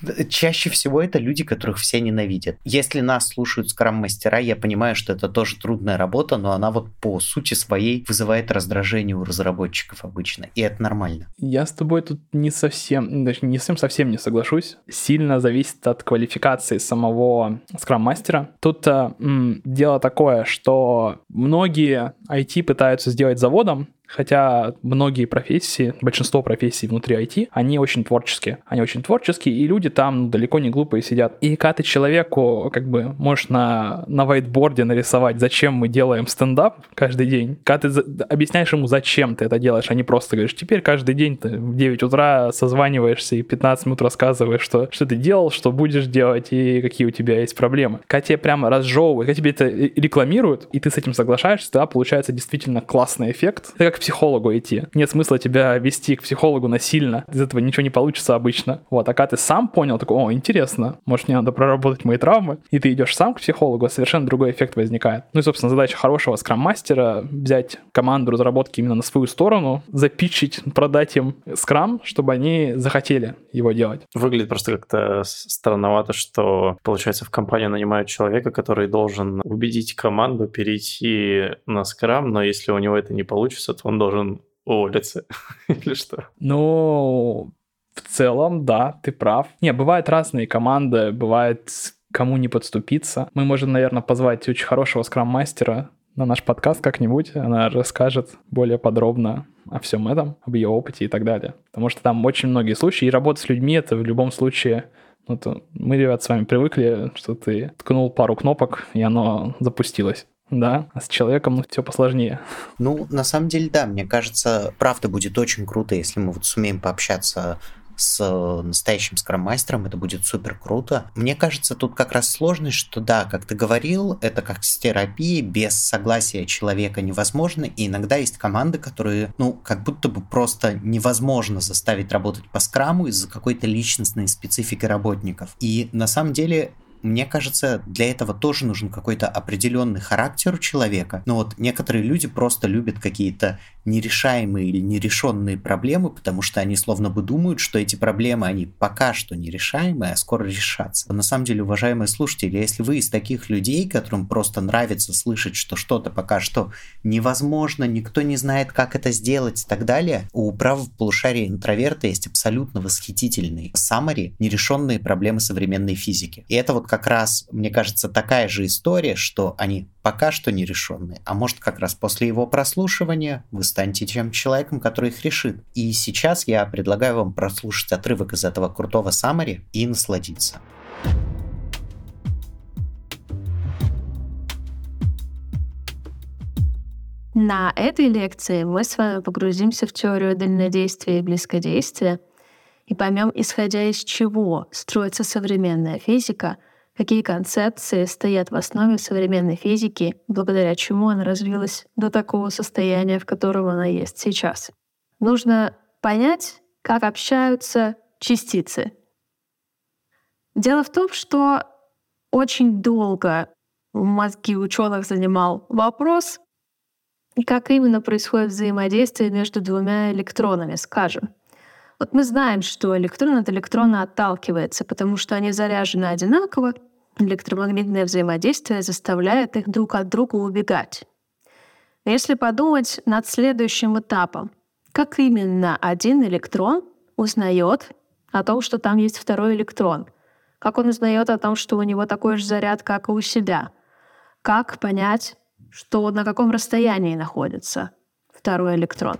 э, чаще всего это люди, которых все ненавидят. Если нас слушают скрам-мастера, я понимаю, что это тоже трудная работа, но она вот по сути своей вызывает раздражение у разработчиков обычно, и это нормально. Я с тобой тут не совсем, даже не совсем совсем не соглашусь. Сильно зависит от квалификации самого скрам-мастера. Тут э, м, дело такое, что многие IT пытаются сделать заводом, Хотя многие профессии, большинство профессий внутри IT, они очень творческие. Они очень творческие, и люди там далеко не глупые сидят. И когда ты человеку как бы можешь на, на вайтборде нарисовать, зачем мы делаем стендап каждый день, когда ты объясняешь ему, зачем ты это делаешь, а не просто говоришь, теперь каждый день ты в 9 утра созваниваешься и 15 минут рассказываешь, что, что ты делал, что будешь делать и какие у тебя есть проблемы. Когда тебе прямо разжевывают, когда тебе это рекламируют, и ты с этим соглашаешься, тогда получается действительно классный эффект. Это как психологу идти. Нет смысла тебя вести к психологу насильно. Из этого ничего не получится обычно. Вот, а когда ты сам понял, такой, о, интересно, может, мне надо проработать мои травмы, и ты идешь сам к психологу, совершенно другой эффект возникает. Ну и, собственно, задача хорошего скрам-мастера взять команду разработки именно на свою сторону, запичить, продать им скрам, чтобы они захотели его делать. Выглядит просто как-то странновато, что, получается, в компанию нанимают человека, который должен убедить команду перейти на скрам, но если у него это не получится, то он должен уволиться (laughs) или что? Ну, в целом, да, ты прав. Не, бывают разные команды, бывает кому не подступиться. Мы можем, наверное, позвать очень хорошего скрам-мастера на наш подкаст как-нибудь. Она расскажет более подробно о всем этом, об ее опыте и так далее. Потому что там очень многие случаи, и работа с людьми — это в любом случае ну, мы, ребят, с вами привыкли, что ты ткнул пару кнопок, и оно запустилось. Да, а с человеком ну, все посложнее. Ну, на самом деле, да, мне кажется, правда будет очень круто, если мы вот сумеем пообщаться с э, настоящим скрам-мастером, это будет супер круто. Мне кажется, тут как раз сложность, что да, как ты говорил, это как с терапией, без согласия человека невозможно, и иногда есть команды, которые, ну, как будто бы просто невозможно заставить работать по скраму из-за какой-то личностной специфики работников. И на самом деле мне кажется, для этого тоже нужен какой-то определенный характер у человека. Но вот некоторые люди просто любят какие-то нерешаемые или нерешенные проблемы, потому что они словно бы думают, что эти проблемы, они пока что нерешаемые, а скоро решатся. На самом деле, уважаемые слушатели, если вы из таких людей, которым просто нравится слышать, что что-то пока что невозможно, никто не знает, как это сделать и так далее, у правого полушария интроверта есть абсолютно восхитительный summary нерешенные проблемы современной физики. И это вот как раз, мне кажется, такая же история, что они пока что нерешенные, а может как раз после его прослушивания вы станете тем человеком, который их решит. И сейчас я предлагаю вам прослушать отрывок из этого крутого саммари и насладиться. На этой лекции мы с вами погрузимся в теорию дальнодействия и близкодействия и поймем, исходя из чего строится современная физика — какие концепции стоят в основе современной физики, благодаря чему она развилась до такого состояния, в котором она есть сейчас. Нужно понять, как общаются частицы. Дело в том, что очень долго мозги ученых занимал вопрос, как именно происходит взаимодействие между двумя электронами, скажем. Вот мы знаем, что электрон от электрона отталкивается, потому что они заряжены одинаково, электромагнитное взаимодействие заставляет их друг от друга убегать. Если подумать над следующим этапом, как именно один электрон узнает о том, что там есть второй электрон, как он узнает о том, что у него такой же заряд, как и у себя, как понять, что на каком расстоянии находится второй электрон.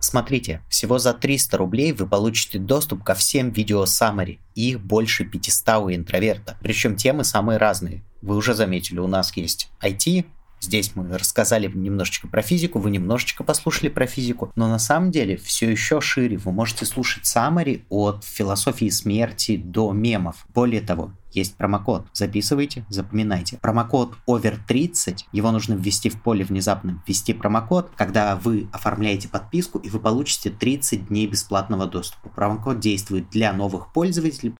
Смотрите, всего за 300 рублей вы получите доступ ко всем видео Summary. Их больше 500 у интроверта. Причем темы самые разные. Вы уже заметили, у нас есть IT, Здесь мы рассказали немножечко про физику, вы немножечко послушали про физику, но на самом деле все еще шире. Вы можете слушать саммари от философии смерти до мемов. Более того, есть промокод. Записывайте, запоминайте. Промокод OVER30, его нужно ввести в поле внезапно, ввести промокод, когда вы оформляете подписку, и вы получите 30 дней бесплатного доступа. Промокод действует для новых пользователей.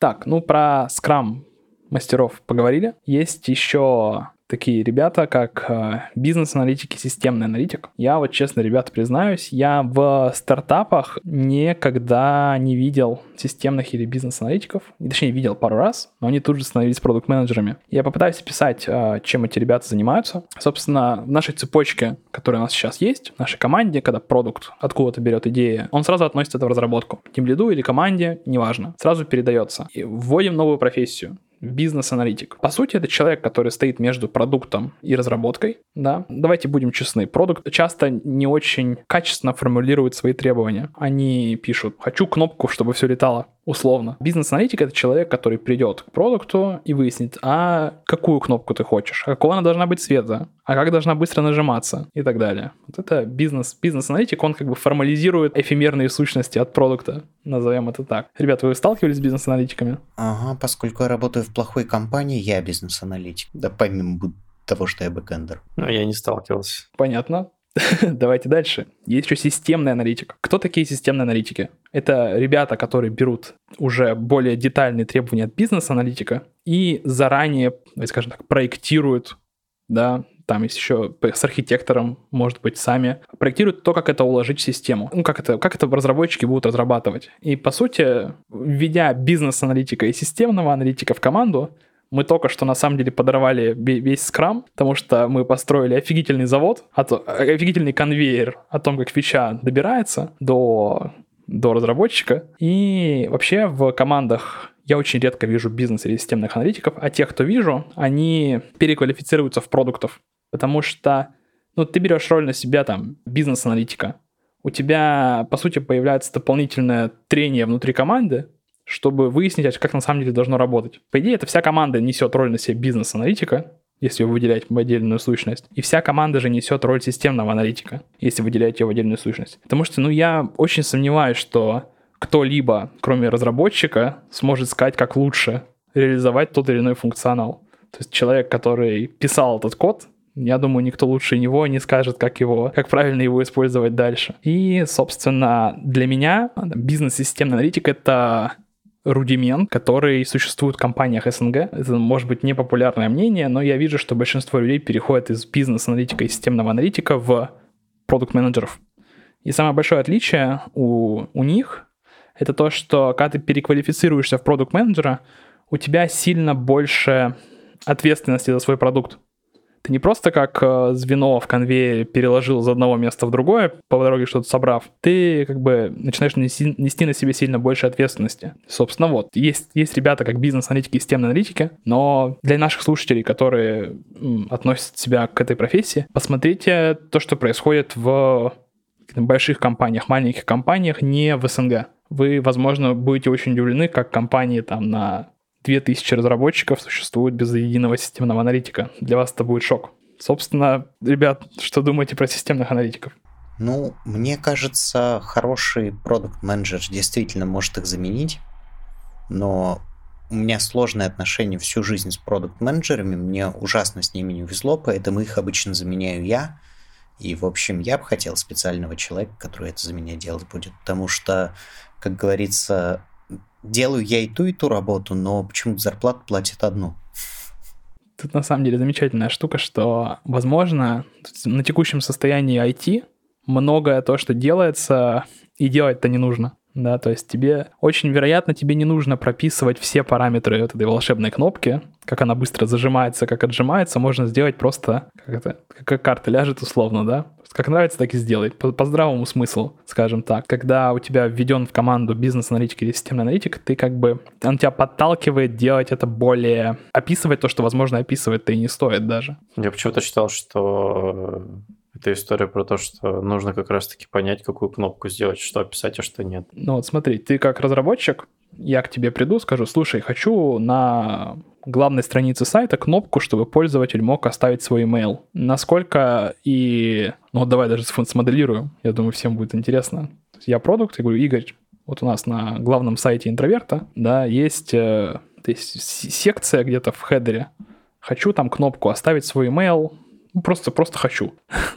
Так, ну про Scrum мастеров поговорили. Есть еще такие ребята, как э, бизнес-аналитики, системный аналитик. Я вот честно, ребята, признаюсь, я в стартапах никогда не видел системных или бизнес-аналитиков. Точнее, видел пару раз, но они тут же становились продукт-менеджерами. Я попытаюсь описать, э, чем эти ребята занимаются. Собственно, в нашей цепочке, которая у нас сейчас есть, в нашей команде, когда продукт откуда-то берет идею, он сразу относится это в разработку. Тем лиду или команде, неважно. Сразу передается. И вводим новую профессию бизнес-аналитик. По сути, это человек, который стоит между продуктом и разработкой. Да? Давайте будем честны. Продукт часто не очень качественно формулирует свои требования. Они пишут «хочу кнопку, чтобы все летало» условно. Бизнес-аналитик — это человек, который придет к продукту и выяснит, а какую кнопку ты хочешь, а какого она должна быть цвета, а как должна быстро нажиматься и так далее. Вот это бизнес. Бизнес-аналитик, он как бы формализирует эфемерные сущности от продукта, назовем это так. Ребята, вы сталкивались с бизнес-аналитиками? Ага, поскольку я работаю в плохой компании, я бизнес-аналитик. Да помимо того, что я бэкэндер. Ну, я не сталкивался. Понятно. (laughs) Давайте дальше. Есть еще системная аналитика. Кто такие системные аналитики? Это ребята, которые берут уже более детальные требования от бизнес-аналитика и заранее, скажем так, проектируют, да, там есть еще с архитектором, может быть, сами, проектируют то, как это уложить в систему, ну, как это, как это разработчики будут разрабатывать. И, по сути, введя бизнес-аналитика и системного аналитика в команду, мы только что на самом деле подорвали весь скрам, потому что мы построили офигительный завод, офигительный конвейер о том, как фича добирается до, до разработчика. И вообще в командах я очень редко вижу бизнес или системных аналитиков, а тех, кто вижу, они переквалифицируются в продуктов. Потому что ну, ты берешь роль на себя там бизнес-аналитика, у тебя, по сути, появляется дополнительное трение внутри команды, чтобы выяснить, а как на самом деле должно работать. По идее, это вся команда несет роль на себе бизнес-аналитика, если его выделять в отдельную сущность. И вся команда же несет роль системного аналитика, если выделять ее в отдельную сущность. Потому что, ну, я очень сомневаюсь, что кто-либо, кроме разработчика, сможет сказать, как лучше реализовать тот или иной функционал. То есть человек, который писал этот код, я думаю, никто лучше него не скажет, как его, как правильно его использовать дальше. И, собственно, для меня бизнес-системная аналитика — это рудимент, который существует в компаниях СНГ. Это может быть непопулярное мнение, но я вижу, что большинство людей переходят из бизнес-аналитика и системного аналитика в продукт-менеджеров. И самое большое отличие у, у них — это то, что когда ты переквалифицируешься в продукт-менеджера, у тебя сильно больше ответственности за свой продукт. Ты не просто как э, звено в конвейере переложил из одного места в другое, по дороге что-то собрав. Ты как бы начинаешь нести, нести на себе сильно больше ответственности. Собственно, вот. Есть, есть ребята как бизнес-аналитики и системные аналитики, но для наших слушателей, которые относят себя к этой профессии, посмотрите то, что происходит в больших компаниях, маленьких компаниях, не в СНГ. Вы, возможно, будете очень удивлены, как компании там на 2000 разработчиков существует без единого системного аналитика. Для вас это будет шок. Собственно, ребят, что думаете про системных аналитиков? Ну, мне кажется, хороший продукт менеджер действительно может их заменить, но у меня сложное отношение всю жизнь с продукт менеджерами мне ужасно с ними не везло, поэтому их обычно заменяю я. И, в общем, я бы хотел специального человека, который это за меня делать будет, потому что, как говорится, делаю я и ту, и ту работу, но почему-то зарплату платят одну. Тут на самом деле замечательная штука, что, возможно, на текущем состоянии IT многое то, что делается, и делать-то не нужно. Да, то есть тебе очень вероятно тебе не нужно прописывать все параметры этой волшебной кнопки, как она быстро зажимается, как отжимается, можно сделать просто, как это, как карта ляжет условно, да, как нравится, так и сделай. По, по здравому смыслу, скажем так. Когда у тебя введен в команду бизнес-аналитик или системный аналитик, ты как бы, он тебя подталкивает делать это более, описывать то, что, возможно, описывать-то и не стоит даже. Я почему-то считал, что это история про то, что нужно как раз-таки понять, какую кнопку сделать, что описать, а что нет. Ну вот смотри, ты как разработчик, я к тебе приду, скажу, слушай, хочу на главной странице сайта кнопку, чтобы пользователь мог оставить свой email. Насколько и... Ну вот давай даже смоделирую, я думаю, всем будет интересно. Я продукт, я говорю, Игорь, вот у нас на главном сайте интроверта, да, есть, э, есть секция где-то в хедере. Хочу там кнопку оставить свой email, ну, просто, просто хочу.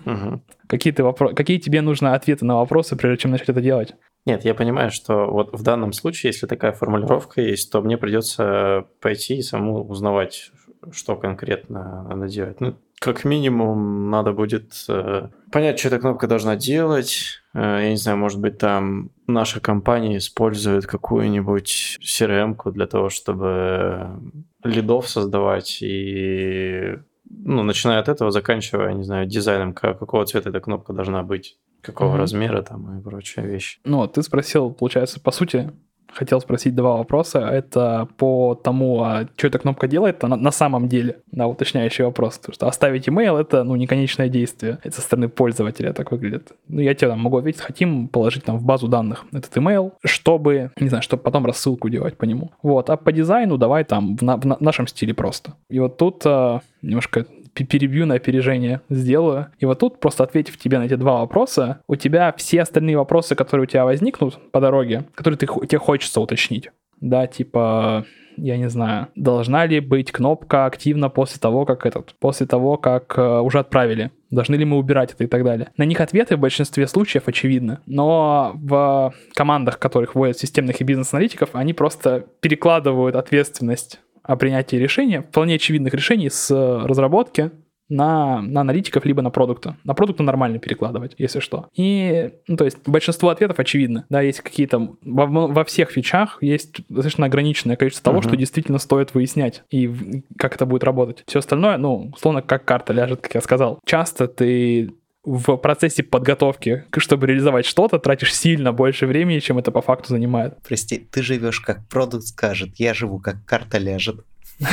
Угу. Какие, ты вопро... Какие тебе нужны ответы на вопросы, прежде чем начать это делать? Нет, я понимаю, что вот в данном случае, если такая формулировка есть, то мне придется пойти и саму узнавать, что конкретно надо делать. Ну, как минимум, надо будет э, понять, что эта кнопка должна делать. Э, я не знаю, может быть, там наша компания использует какую-нибудь CRM-ку для того, чтобы лидов создавать и ну, начиная от этого, заканчивая, не знаю, дизайном, какого цвета эта кнопка должна быть, какого mm-hmm. размера там и прочая вещь. Ну, ты спросил, получается, по сути, хотел спросить два вопроса. Это по тому, а что эта кнопка делает на, на самом деле, да, уточняющий вопрос. Потому что оставить email — это, ну, не конечное действие. Это со стороны пользователя так выглядит. Ну, я тебе там могу ответить, хотим положить там в базу данных этот email, чтобы, не знаю, чтобы потом рассылку делать по нему. Вот, а по дизайну давай там в, на, в нашем стиле просто. И вот тут а, немножко перебью на опережение сделаю. И вот тут, просто ответив тебе на эти два вопроса, у тебя все остальные вопросы, которые у тебя возникнут по дороге, которые ты, тебе хочется уточнить. Да, типа, я не знаю, должна ли быть кнопка активна после того, как этот, после того, как э, уже отправили. Должны ли мы убирать это и так далее. На них ответы в большинстве случаев очевидны. Но в командах, которых вводят системных и бизнес-аналитиков, они просто перекладывают ответственность о принятии решения, вполне очевидных решений с э, разработки на, на аналитиков, либо на продукта. На продукта нормально перекладывать, если что. И, ну, то есть, большинство ответов очевидно. Да, есть какие-то... Во, во всех фичах есть достаточно ограниченное количество того, uh-huh. что действительно стоит выяснять и как это будет работать. Все остальное, ну, условно, как карта ляжет, как я сказал. Часто ты в процессе подготовки, чтобы реализовать что-то, тратишь сильно больше времени, чем это по факту занимает. Прости, ты живешь как продукт скажет, я живу как карта ляжет. (laughs)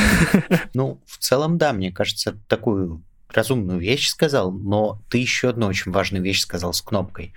Ну, в целом, да, мне кажется, такую разумную вещь сказал, но ты еще одну очень важную вещь сказал с кнопкой.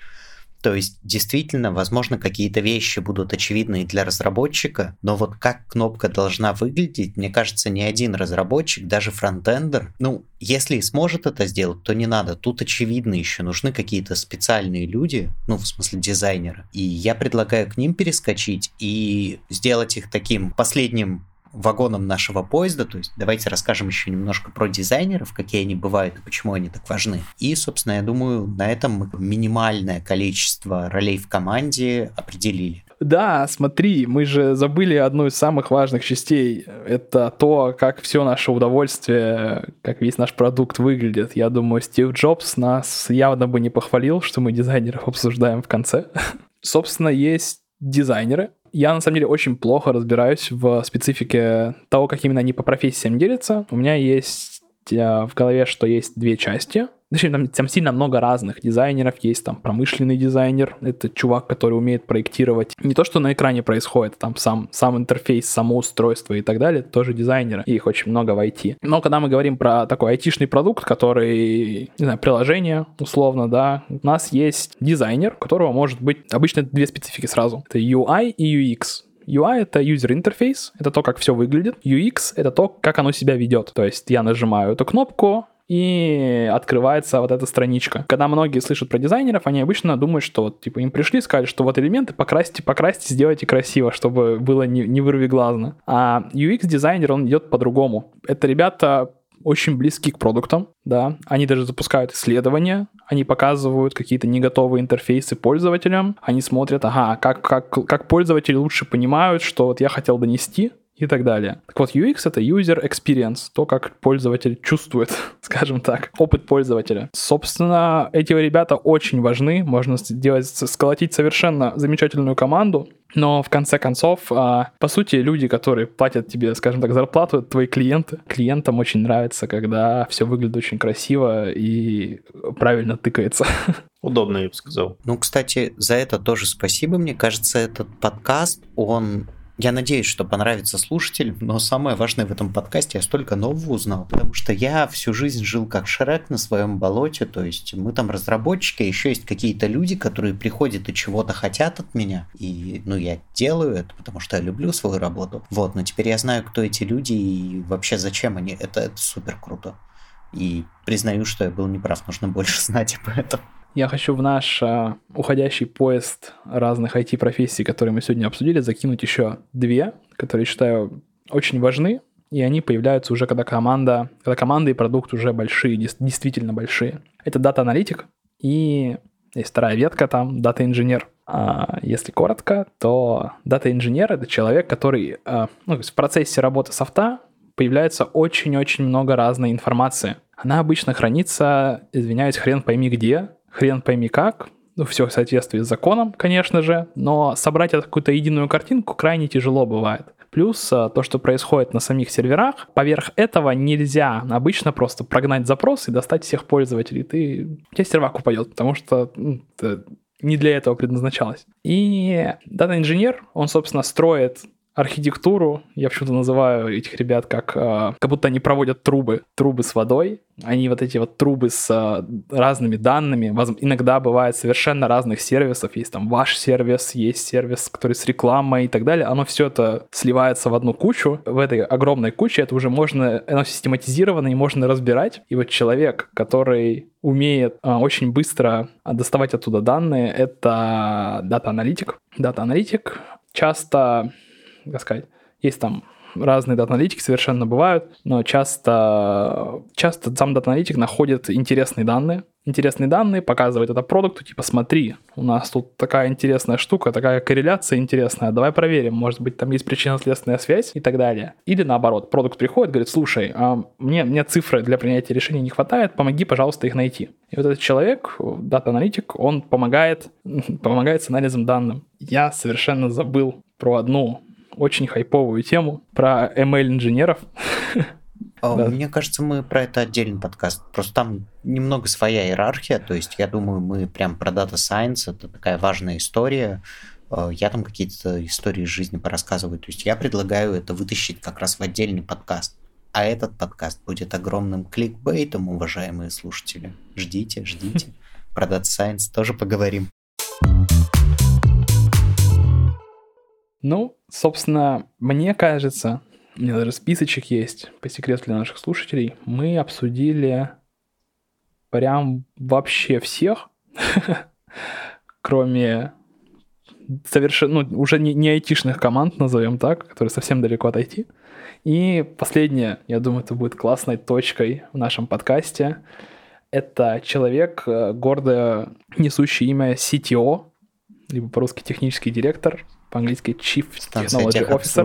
То есть, действительно, возможно, какие-то вещи будут очевидны для разработчика, но вот как кнопка должна выглядеть, мне кажется, ни один разработчик, даже фронтендер, ну, если и сможет это сделать, то не надо. Тут очевидно еще нужны какие-то специальные люди, ну, в смысле дизайнеры. И я предлагаю к ним перескочить и сделать их таким последним вагоном нашего поезда, то есть давайте расскажем еще немножко про дизайнеров, какие они бывают и почему они так важны. И, собственно, я думаю, на этом минимальное количество ролей в команде определили. Да, смотри, мы же забыли одну из самых важных частей. Это то, как все наше удовольствие, как весь наш продукт выглядит. Я думаю, Стив Джобс нас явно бы не похвалил, что мы дизайнеров обсуждаем в конце. (laughs) Собственно, есть дизайнеры, я, на самом деле, очень плохо разбираюсь в специфике того, как именно они по профессиям делятся. У меня есть э, в голове, что есть две части — Точнее, там, там сильно много разных дизайнеров. Есть там промышленный дизайнер. Это чувак, который умеет проектировать не то, что на экране происходит, там сам, сам интерфейс, само устройство и так далее. Тоже дизайнеры. Их очень много в IT. Но когда мы говорим про такой айтишный продукт, который, не знаю, приложение условно, да, у нас есть дизайнер, у которого может быть обычно две специфики сразу. Это UI и UX. UI — это user interface, это то, как все выглядит. UX — это то, как оно себя ведет. То есть я нажимаю эту кнопку, и открывается вот эта страничка. Когда многие слышат про дизайнеров, они обычно думают, что вот, типа, им пришли, сказали, что вот элементы покрасьте, покрасьте, сделайте красиво, чтобы было не, не вырви глазно. А UX-дизайнер, он идет по-другому. Это ребята очень близки к продуктам, да, они даже запускают исследования, они показывают какие-то не готовые интерфейсы пользователям, они смотрят, ага, как, как, как пользователи лучше понимают, что вот я хотел донести, и так далее. Так вот, UX — это user experience, то, как пользователь чувствует, (laughs) скажем так, опыт пользователя. Собственно, эти ребята очень важны, можно сделать, сколотить совершенно замечательную команду, но в конце концов, а, по сути, люди, которые платят тебе, скажем так, зарплату, это твои клиенты. Клиентам очень нравится, когда все выглядит очень красиво и правильно тыкается. (laughs) Удобно, я бы сказал. Ну, кстати, за это тоже спасибо. Мне кажется, этот подкаст, он я надеюсь, что понравится слушателям, но самое важное в этом подкасте, я столько нового узнал, потому что я всю жизнь жил как Шрек на своем болоте, то есть мы там разработчики, а еще есть какие-то люди, которые приходят и чего-то хотят от меня, и, ну, я делаю это, потому что я люблю свою работу. Вот, но теперь я знаю, кто эти люди и вообще зачем они, это, это супер круто. И признаю, что я был неправ, нужно больше (laughs) знать об этом. Я хочу в наш а, уходящий поезд разных IT-профессий, которые мы сегодня обсудили, закинуть еще две, которые считаю очень важны, и они появляются уже, когда команда, когда команда и продукт уже большие, действительно большие. Это дата-аналитик и есть вторая ветка там, дата-инженер. А если коротко, то дата-инженер — это человек, который а, ну, в процессе работы софта появляется очень-очень много разной информации. Она обычно хранится, извиняюсь, хрен пойми где, хрен пойми как, ну, все в соответствии с законом, конечно же, но собрать какую-то единую картинку крайне тяжело бывает. Плюс а, то, что происходит на самих серверах, поверх этого нельзя обычно просто прогнать запрос и достать всех пользователей. Ты... У тебя сервак упадет, потому что ну, не для этого предназначалось. И дата-инженер, он, собственно, строит архитектуру. Я почему-то называю этих ребят как, э, как будто они проводят трубы, трубы с водой. Они вот эти вот трубы с э, разными данными. Иногда бывает совершенно разных сервисов. Есть там ваш сервис, есть сервис, который с рекламой и так далее. Оно все это сливается в одну кучу. В этой огромной куче это уже можно, оно систематизировано и можно разбирать. И вот человек, который умеет а, очень быстро доставать оттуда данные, это дата-аналитик. Дата-аналитик часто как сказать, есть там разные дата-аналитики совершенно бывают, но часто, часто сам дата-аналитик находит интересные данные, интересные данные, показывает это продукту, типа, смотри, у нас тут такая интересная штука, такая корреляция интересная, давай проверим, может быть, там есть причинно-следственная связь и так далее. Или наоборот, продукт приходит, говорит, слушай, а мне, мне цифры для принятия решений не хватает, помоги, пожалуйста, их найти. И вот этот человек, дата-аналитик, он помогает, (laughs) помогает с анализом данных. Я совершенно забыл про одну очень хайповую тему про ML-инженеров. А, да. Мне кажется, мы про это отдельный подкаст. Просто там немного своя иерархия. То есть, я думаю, мы прям про Data Science. Это такая важная история. А, я там какие-то истории из жизни порассказываю. То есть, я предлагаю это вытащить как раз в отдельный подкаст. А этот подкаст будет огромным кликбейтом, уважаемые слушатели. Ждите, ждите. (laughs) Про Data Science тоже поговорим. Ну, собственно, мне кажется, у меня даже списочек есть, по секрету для наших слушателей, мы обсудили прям вообще всех, (laughs) кроме совершенно, ну, уже не, не айтишных команд, назовем так, которые совсем далеко от IT. И последнее, я думаю, это будет классной точкой в нашем подкасте. Это человек, э, гордо несущий имя CTO, либо по-русски технический директор, по-английски Chief Technology Officer.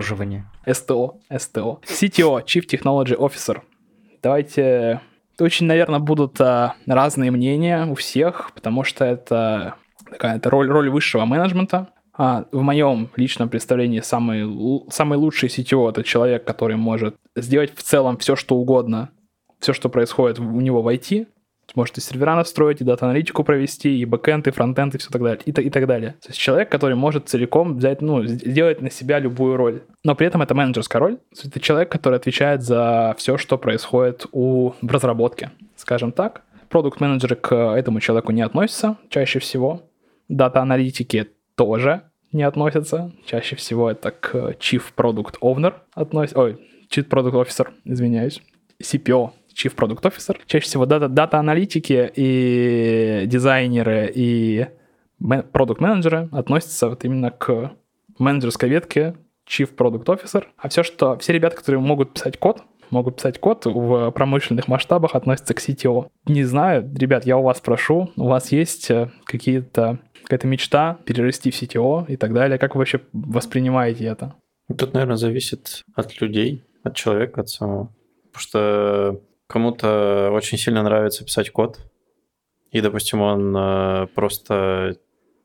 STO, STO. CTO, Chief Technology Officer. Давайте... Очень, наверное, будут а, разные мнения у всех, потому что это такая это роль, роль высшего менеджмента. А, в моем личном представлении самый, самый лучший CTO — это человек, который может сделать в целом все, что угодно, все, что происходит у него в IT, сможет и сервера настроить, и дата-аналитику провести, и бэкэнд, и фронтенд, и все так далее, и, и так далее. То есть человек, который может целиком взять, ну, сделать на себя любую роль. Но при этом это менеджерская роль. Это человек, который отвечает за все, что происходит у, в разработке, скажем так. Продукт-менеджеры к этому человеку не относятся чаще всего. Дата-аналитики тоже не относятся. Чаще всего это к Chief Product Owner относится. Ой, Chief Product Officer, извиняюсь. CPO, Chief Product Officer. Чаще всего дата-аналитики и дизайнеры и продукт-менеджеры относятся вот именно к менеджерской ветке Chief Product Officer. А все, что все ребята, которые могут писать код, могут писать код в промышленных масштабах, относятся к CTO. Не знаю, ребят, я у вас прошу, у вас есть э, какие-то какая-то мечта перерасти в CTO и так далее. Как вы вообще воспринимаете это? Тут, наверное, зависит от людей, от человека, от самого. Потому что кому-то очень сильно нравится писать код, и, допустим, он э, просто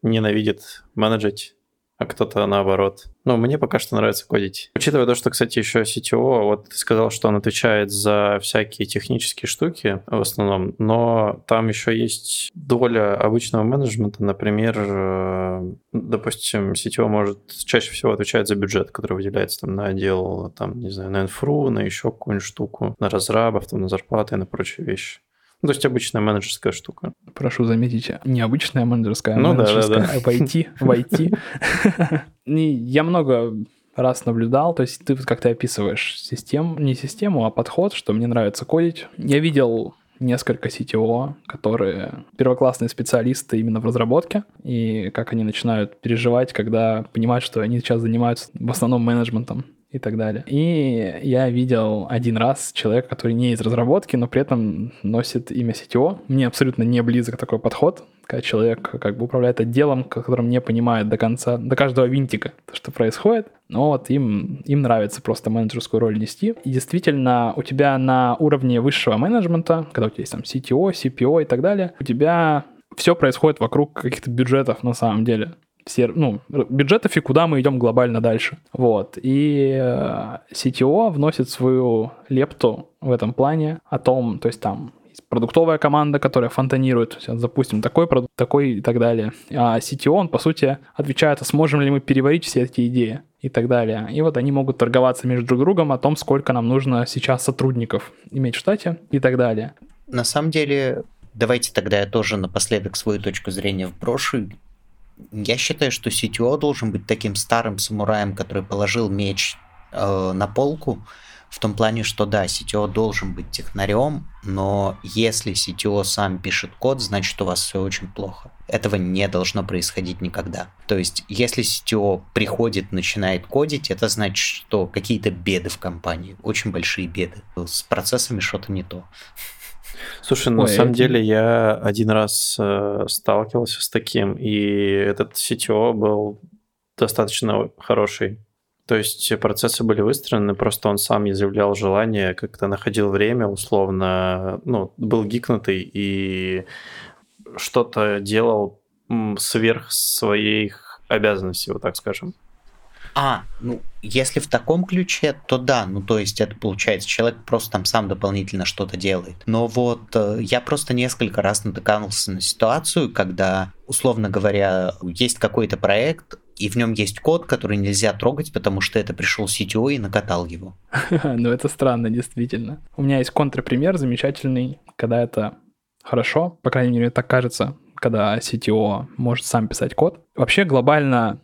ненавидит менеджить а кто-то наоборот. Ну, мне пока что нравится кодить. Учитывая то, что, кстати, еще CTO, вот ты сказал, что он отвечает за всякие технические штуки в основном, но там еще есть доля обычного менеджмента, например, э, допустим, CTO может чаще всего отвечать за бюджет, который выделяется там на отдел, там, не знаю, на инфру, на еще какую-нибудь штуку, на разрабов, там, на зарплаты и на прочие вещи. Ну, то есть обычная менеджерская штука. Прошу заметить, не обычная менеджерская, а ну, менеджерская да, да, да. в IT. В IT. Я много раз наблюдал, то есть ты как ты описываешь систему, не систему, а подход, что мне нравится кодить. Я видел несколько CTO, которые первоклассные специалисты именно в разработке, и как они начинают переживать, когда понимают, что они сейчас занимаются в основном менеджментом и так далее. И я видел один раз человека, который не из разработки, но при этом носит имя CTO. Мне абсолютно не близок такой подход, когда человек как бы управляет отделом, которым не понимает до конца, до каждого винтика, то, что происходит. Но вот им, им нравится просто менеджерскую роль нести. И действительно, у тебя на уровне высшего менеджмента, когда у тебя есть там CTO, CPO и так далее, у тебя все происходит вокруг каких-то бюджетов на самом деле все, ну, бюджетов и куда мы идем глобально дальше. Вот. И э, CTO вносит свою лепту в этом плане о том, то есть там есть продуктовая команда, которая фонтанирует, запустим такой продукт, такой и так далее. А CTO, он, по сути, отвечает, а сможем ли мы переварить все эти идеи и так далее. И вот они могут торговаться между друг другом о том, сколько нам нужно сейчас сотрудников иметь в штате и так далее. На самом деле, давайте тогда я тоже напоследок свою точку зрения вброшу я считаю, что CTO должен быть таким старым самураем, который положил меч э, на полку, в том плане, что да, CTO должен быть технарем, но если CTO сам пишет код, значит у вас все очень плохо. Этого не должно происходить никогда. То есть, если CTO приходит, начинает кодить, это значит, что какие-то беды в компании, очень большие беды. С процессами что-то не то. Слушай, Ой, на самом деле я один раз э, сталкивался с таким, и этот CTO был достаточно хороший. То есть процессы были выстроены, просто он сам изъявлял желание, как-то находил время, условно, ну, был гикнутый и что-то делал сверх своих обязанностей, вот так скажем. А, ну, если в таком ключе, то да, ну то есть это получается, человек просто там сам дополнительно что-то делает. Но вот э, я просто несколько раз натыкался на ситуацию, когда, условно говоря, есть какой-то проект, и в нем есть код, который нельзя трогать, потому что это пришел CTO и накатал его. (laughs) Ну это странно, действительно. У меня есть контрпример замечательный, когда это хорошо, по крайней мере, так кажется, когда CTO может сам писать код. Вообще глобально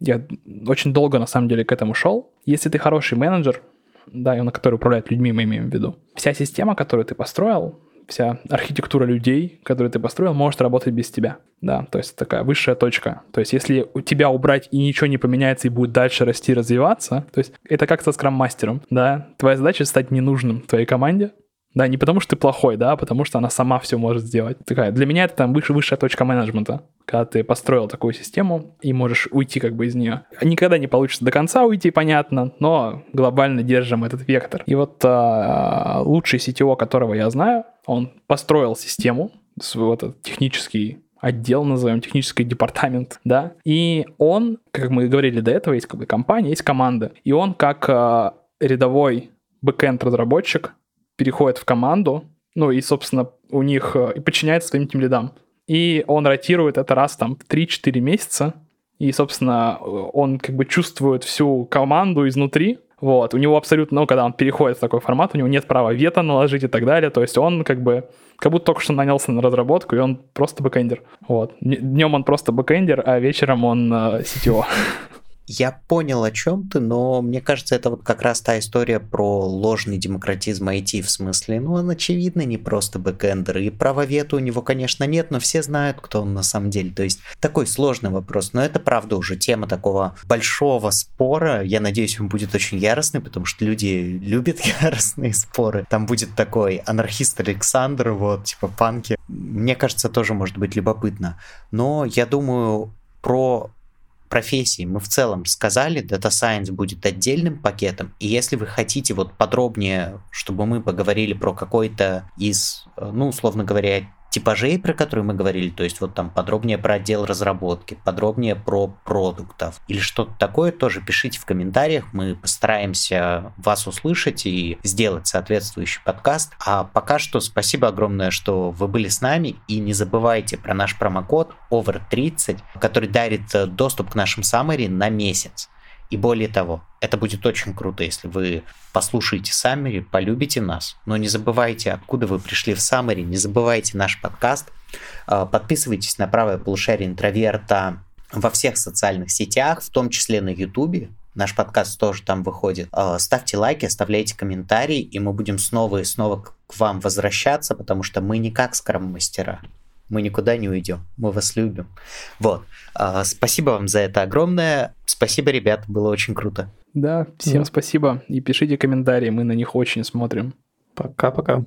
Я очень долго, на самом деле, к этому шел. Если ты хороший менеджер, да, и на который управляет людьми, мы имеем в виду, вся система, которую ты построил, вся архитектура людей, которую ты построил, может работать без тебя. Да, то есть такая высшая точка. То есть если у тебя убрать и ничего не поменяется и будет дальше расти, развиваться, то есть это как со скрам-мастером, да, твоя задача стать ненужным твоей команде, да, не потому что ты плохой, да, а потому что она сама все может сделать. Такая, для меня это там выше, высшая точка менеджмента, когда ты построил такую систему и можешь уйти как бы из нее. Никогда не получится до конца уйти, понятно, но глобально держим этот вектор. И вот а, лучший CTO, которого я знаю, он построил систему, вот этот технический отдел, назовем, технический департамент, да, и он, как мы говорили до этого, есть как бы компания, есть команда, и он как э, рядовой бэкенд разработчик переходит в команду, ну и, собственно, у них э, и подчиняется своим тимлидам. И он ротирует это раз там в 3-4 месяца, и, собственно, он как бы чувствует всю команду изнутри, вот, у него абсолютно, ну, когда он переходит в такой формат, у него нет права вето наложить и так далее, то есть он как бы, как будто только что нанялся на разработку, и он просто бэкэндер, вот. Днем он просто бэкэндер, а вечером он э, CTO. (laughs) Я понял, о чем ты, но мне кажется, это вот как раз та история про ложный демократизм IT, в смысле, ну, он очевидно не просто бэкэндер, и права у него, конечно, нет, но все знают, кто он на самом деле. То есть такой сложный вопрос, но это, правда, уже тема такого большого спора. Я надеюсь, он будет очень яростный, потому что люди любят (laughs) яростные споры. Там будет такой анархист Александр, вот, типа панки. Мне кажется, тоже может быть любопытно. Но я думаю, про профессии мы в целом сказали, Data Science будет отдельным пакетом, и если вы хотите вот подробнее, чтобы мы поговорили про какой-то из, э, ну, условно говоря, типажей, про которые мы говорили, то есть вот там подробнее про отдел разработки, подробнее про продуктов или что-то такое, тоже пишите в комментариях, мы постараемся вас услышать и сделать соответствующий подкаст. А пока что спасибо огромное, что вы были с нами и не забывайте про наш промокод OVER30, который дарит э, доступ к нашим summary на месяц. И более того, это будет очень круто, если вы послушаете Саммери, полюбите нас. Но не забывайте, откуда вы пришли в Саммери, не забывайте наш подкаст. А, подписывайтесь на правое полушарие интроверта во всех социальных сетях, в том числе на Ютубе. Наш подкаст тоже там выходит. А, ставьте лайки, оставляйте комментарии, и мы будем снова и снова к вам возвращаться, потому что мы не как скрам-мастера мы никуда не уйдем, мы вас любим. Вот. А, спасибо вам за это огромное. Спасибо, ребят, было очень круто. Да, всем да. спасибо. И пишите комментарии, мы на них очень смотрим. Пока-пока.